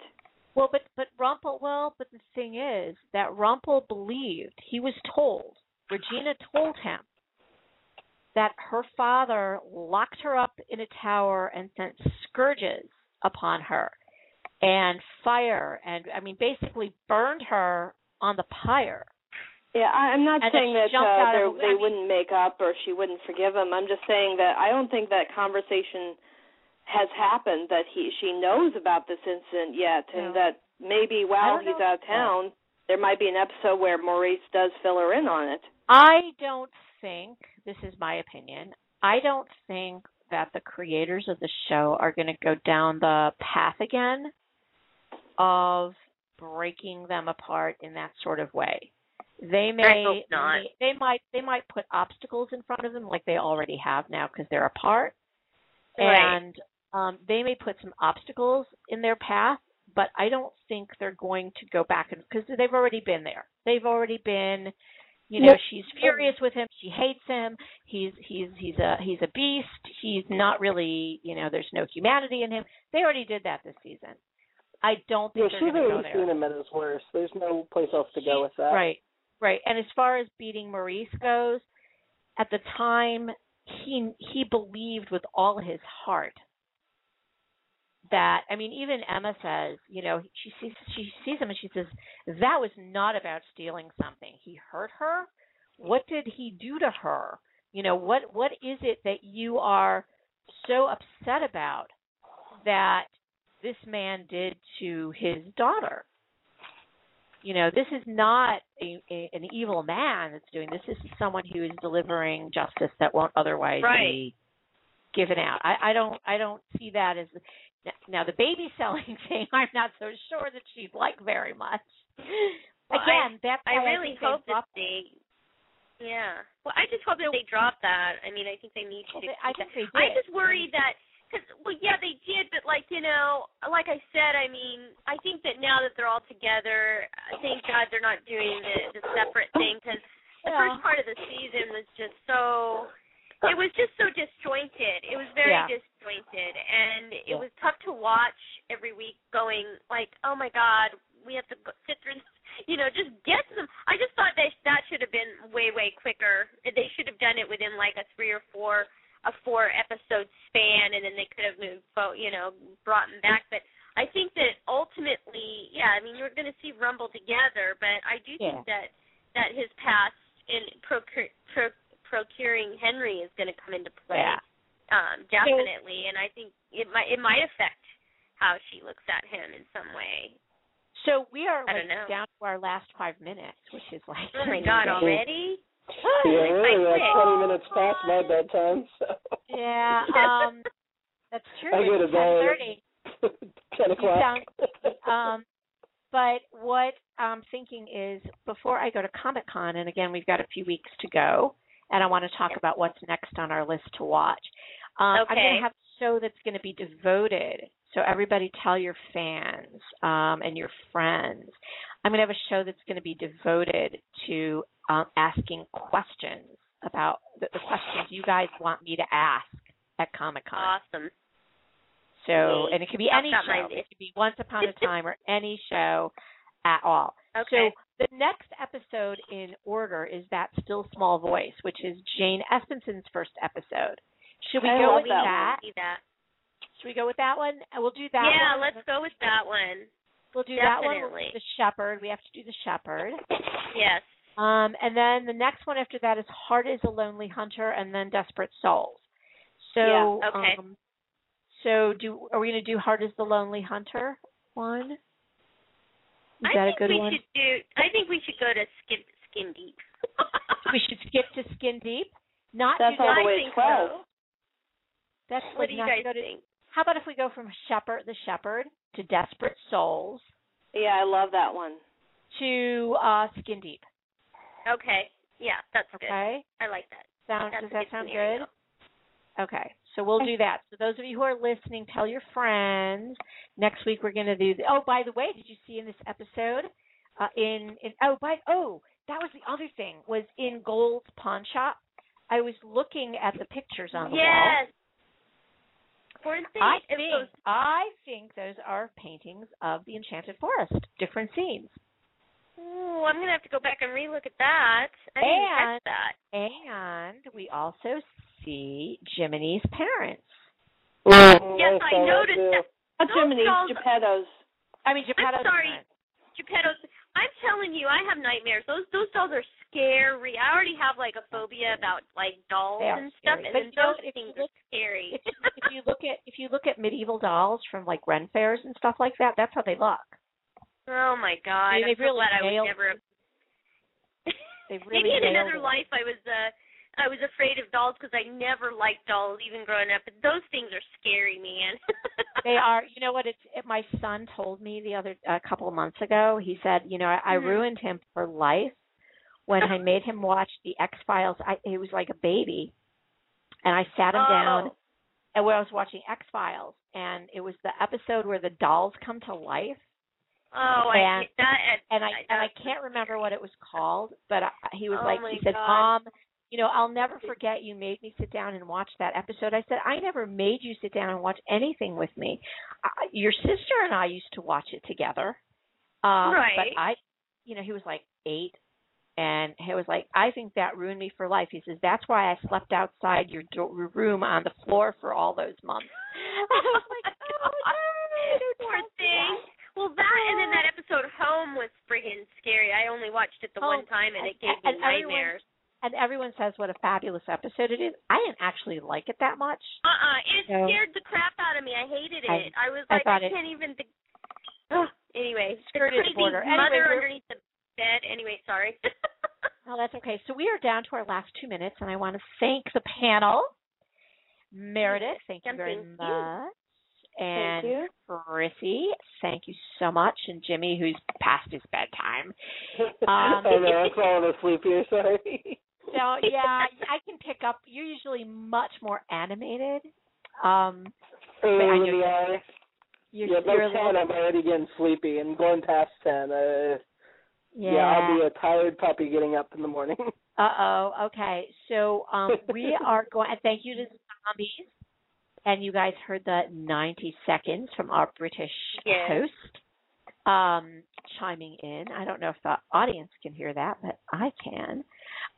Well, but but Rumple. Well, but the thing is that Rumple believed he was told. Regina told him that her father locked her up in a tower and sent scourges upon her, and fire, and I mean basically burned her on the pyre. Yeah, I'm not And saying that uh, they're- I they mean- wouldn't make up or she wouldn't forgive him. I'm just saying that I don't think that conversation has happened that he she knows about this incident yet, and No. that maybe while he's know. out of town, there might be an episode where Maurice does fill her in on it. I don't think, this is my opinion, I don't think that the creators of the show are going to go down the path again of breaking them apart in that sort of way. They may hope not. They, they might they might put obstacles in front of them like they already have now because they're apart. Right. And um they may put some obstacles in their path, but I don't think they're going to go back and because they've already been there. They've already been you know, Well, she's furious with him. She hates him. He's he's he's a he's a beast. He's not really, you know, there's no humanity in him. They already did that this season. I don't Yeah, think she's they're going to go already seen him at his worst. There's no place else to go with that. Right, right. And as far as beating Maurice goes, at the time he he believed with all his heart that I mean even Emma says, you know, she sees she sees him and she says that was not about stealing something. He hurt her. What did he do to her? You know, what what is it that you are so upset about that this man did to his daughter? you know this is not a, a an evil man that's doing this this is someone who is delivering justice that won't otherwise Right. be given out i i don't i don't see that as now the baby selling thing i'm not so sure that she'd like very much Well, again that's I really think they hope that they. Yeah. Well, I just hope that they drop that. I mean, I think they need to. They- I think that. they I just worry that because well, yeah, they did, but like you know, like I said, I mean, I think that now that they're all together, thank God they're not doing the, the separate thing because the Yeah. first part of the season was just so. It was just so disjointed. It was very Yeah. disjointed, and it Yeah. was tough to watch every week. Going like, oh my God, we have to go, sit through. This. You know, just get them. I just thought that that should have been way, way quicker. They should have done it within like a three or four, a four episode span, and then they could have moved, you know, brought them back. But I think that ultimately, yeah, I mean, you're going to see Rumbelle together, but I do Yeah. think that that his past in procur- pro- procuring Henry is going to come into play. Yeah. Um, definitely, and I think it might it might affect how she looks at him in some way. so we are I like don't know. down to our last five minutes which is like Oh my God, already? Yeah, Like, really, quick. that's 20 minutes past my bedtime. So. yeah um That's true. I go to It's 10:30. bed. Ten o'clock. sound um, but what I'm thinking is before I go to Comic Con, and again, we've got a few weeks to go, and I want to talk about what's next on our list to watch. Um, I'm going to have a show that's going to be devoted. So everybody, tell your fans um, and your friends. I'm going to have a show that's going to be devoted to um, asking questions about the, the questions you guys want me to ask at Comic Con. Awesome. So, and it could be I've any show. It could be Once Upon a Time or any show at all. Okay. So the next episode in order is that Still Small Voice, which is Jane Espenson's first episode. Should we I go with that that? Should we go with that one? We'll do that yeah, one. let's go with that one. We'll do that one. Definitely. the Shepherd. We have to do the Shepherd. Yes. Um, and then the next one after that is Heart is a Lonely Hunter, and then Desperate Souls. So, Yeah, okay. um, so do are we going to do Heart is the Lonely Hunter one? Is I that think a good we one? should do. I think we should go to skin skin deep. we should skip to Skin Deep. Not That's do all the way I to 12. so. That's What do you not guys go to, think? How about if we go from Shepherd, the Shepherd, to Desperate Souls Yeah, I love that one. to uh, Skin Deep? Okay. Yeah, that's good. Okay. I like that. Sound That's does that sound scenario. good? Okay. So we'll do that. So those of you who are listening, tell your friends. Next week we're going to do. The, oh, by the way, did you see in this episode? Uh, in in oh by oh that was the other thing was in Gold's pawn shop. I was looking at the pictures on the wall. Yes. I think was- I think those are paintings of the Enchanted Forest, different scenes. Ooh, I'm gonna have to go back and relook at that. I didn't And- catch that. And we also see Jiminy's parents. Oh, Yes, I noticed that. Not Jiminy's, dolls- Geppetto's. I mean, Geppetto's I'm sorry. parents. Geppetto's. I'm telling you, I have nightmares. Those those dolls are scary. I already have like a phobia about like dolls They are and stuff, scary. and But then you know those what, if you things look- are scary. If, if you look at if you look at medieval dolls from like Ren fairs and stuff like that, that's how they look. oh my god! I mean, I'm they've so really glad I was nailed never. They really Maybe in another it. life I was uh I was afraid of dolls because I never liked dolls even growing up. But those things are scary, man. They are. You know what? It's it, my son told me the other a couple of months ago. He said, you know, I, I Mhm. ruined him for life when I made him watch the X Files. I he was like a baby, and I sat him down Oh. and when I was watching X Files, and it was the episode where the dolls come to life. Oh, I And- get that. and I and I can't remember what it was called, but I, he was Oh like he said, God. "Mom, you know, I'll never forget you made me sit down and watch that episode." I said, "I never made you sit down and watch anything with me. Your sister and I used to watch it together." Um Right. but I you know, he was like 8 and he was like, "I think that ruined me for life." He says, "That's why I slept outside your, do- room on the floor for all those months." I was like, "Oh, no, Poor thing. Well, that and then that episode Home was friggin' scary. I only watched it the Home. one time and it gave me and everyone- nightmares. And everyone says what a fabulous episode it is. I didn't actually like it that much. Uh-uh, it No. scared the crap out of me. I hated it. I- I, was like, thought I, can't even think. Ugh. Anyway, Skirted the crazy border. Mother we're- underneath the bed. Anyway, sorry. Oh, that's okay. So we are down to our last two minutes, and I want to thank the panel. Meredith, thank you very Thank you. much. And Thank you. Chrissy, thank you so much. And Jimmy, who's past his bedtime. I know, I'm um, falling asleep here, sorry. So yeah, I can pick up. You're usually much more animated. Um, Early I know the you- hour. you're, Yeah, by you're a ten, little, I'm already getting sleepy and going past ten. Uh, yeah. yeah, I'll be a tired puppy getting up in the morning. Uh oh. Okay. So um, we are going. And thank you to the zombies. And you guys heard the 90 seconds from our British Yes. host um, chiming in. I don't know if the audience can hear that, but I can.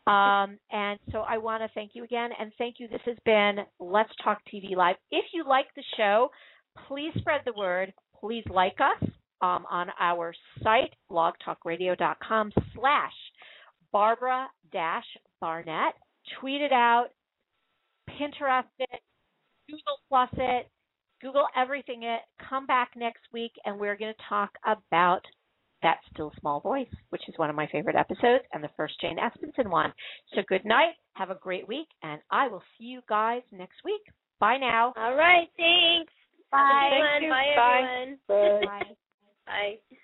Um, and so I want to thank you again, and thank you. This has been Let's Talk TV Live. If you like the show, please spread the word. Please like us um, on our site, blogtalkradio.com slash Barbara dash Barnett. Tweet it out, Pinterest it, Google plus it, Google everything it. Come back next week and we're going to talk about that Still Small Voice, which is one of my favorite episodes and the first Jane Espenson one. So good night, have a great week, and I will see you guys next week. Bye now. All right, thanks. Bye. Bye. Bye. Bye. Bye. Bye.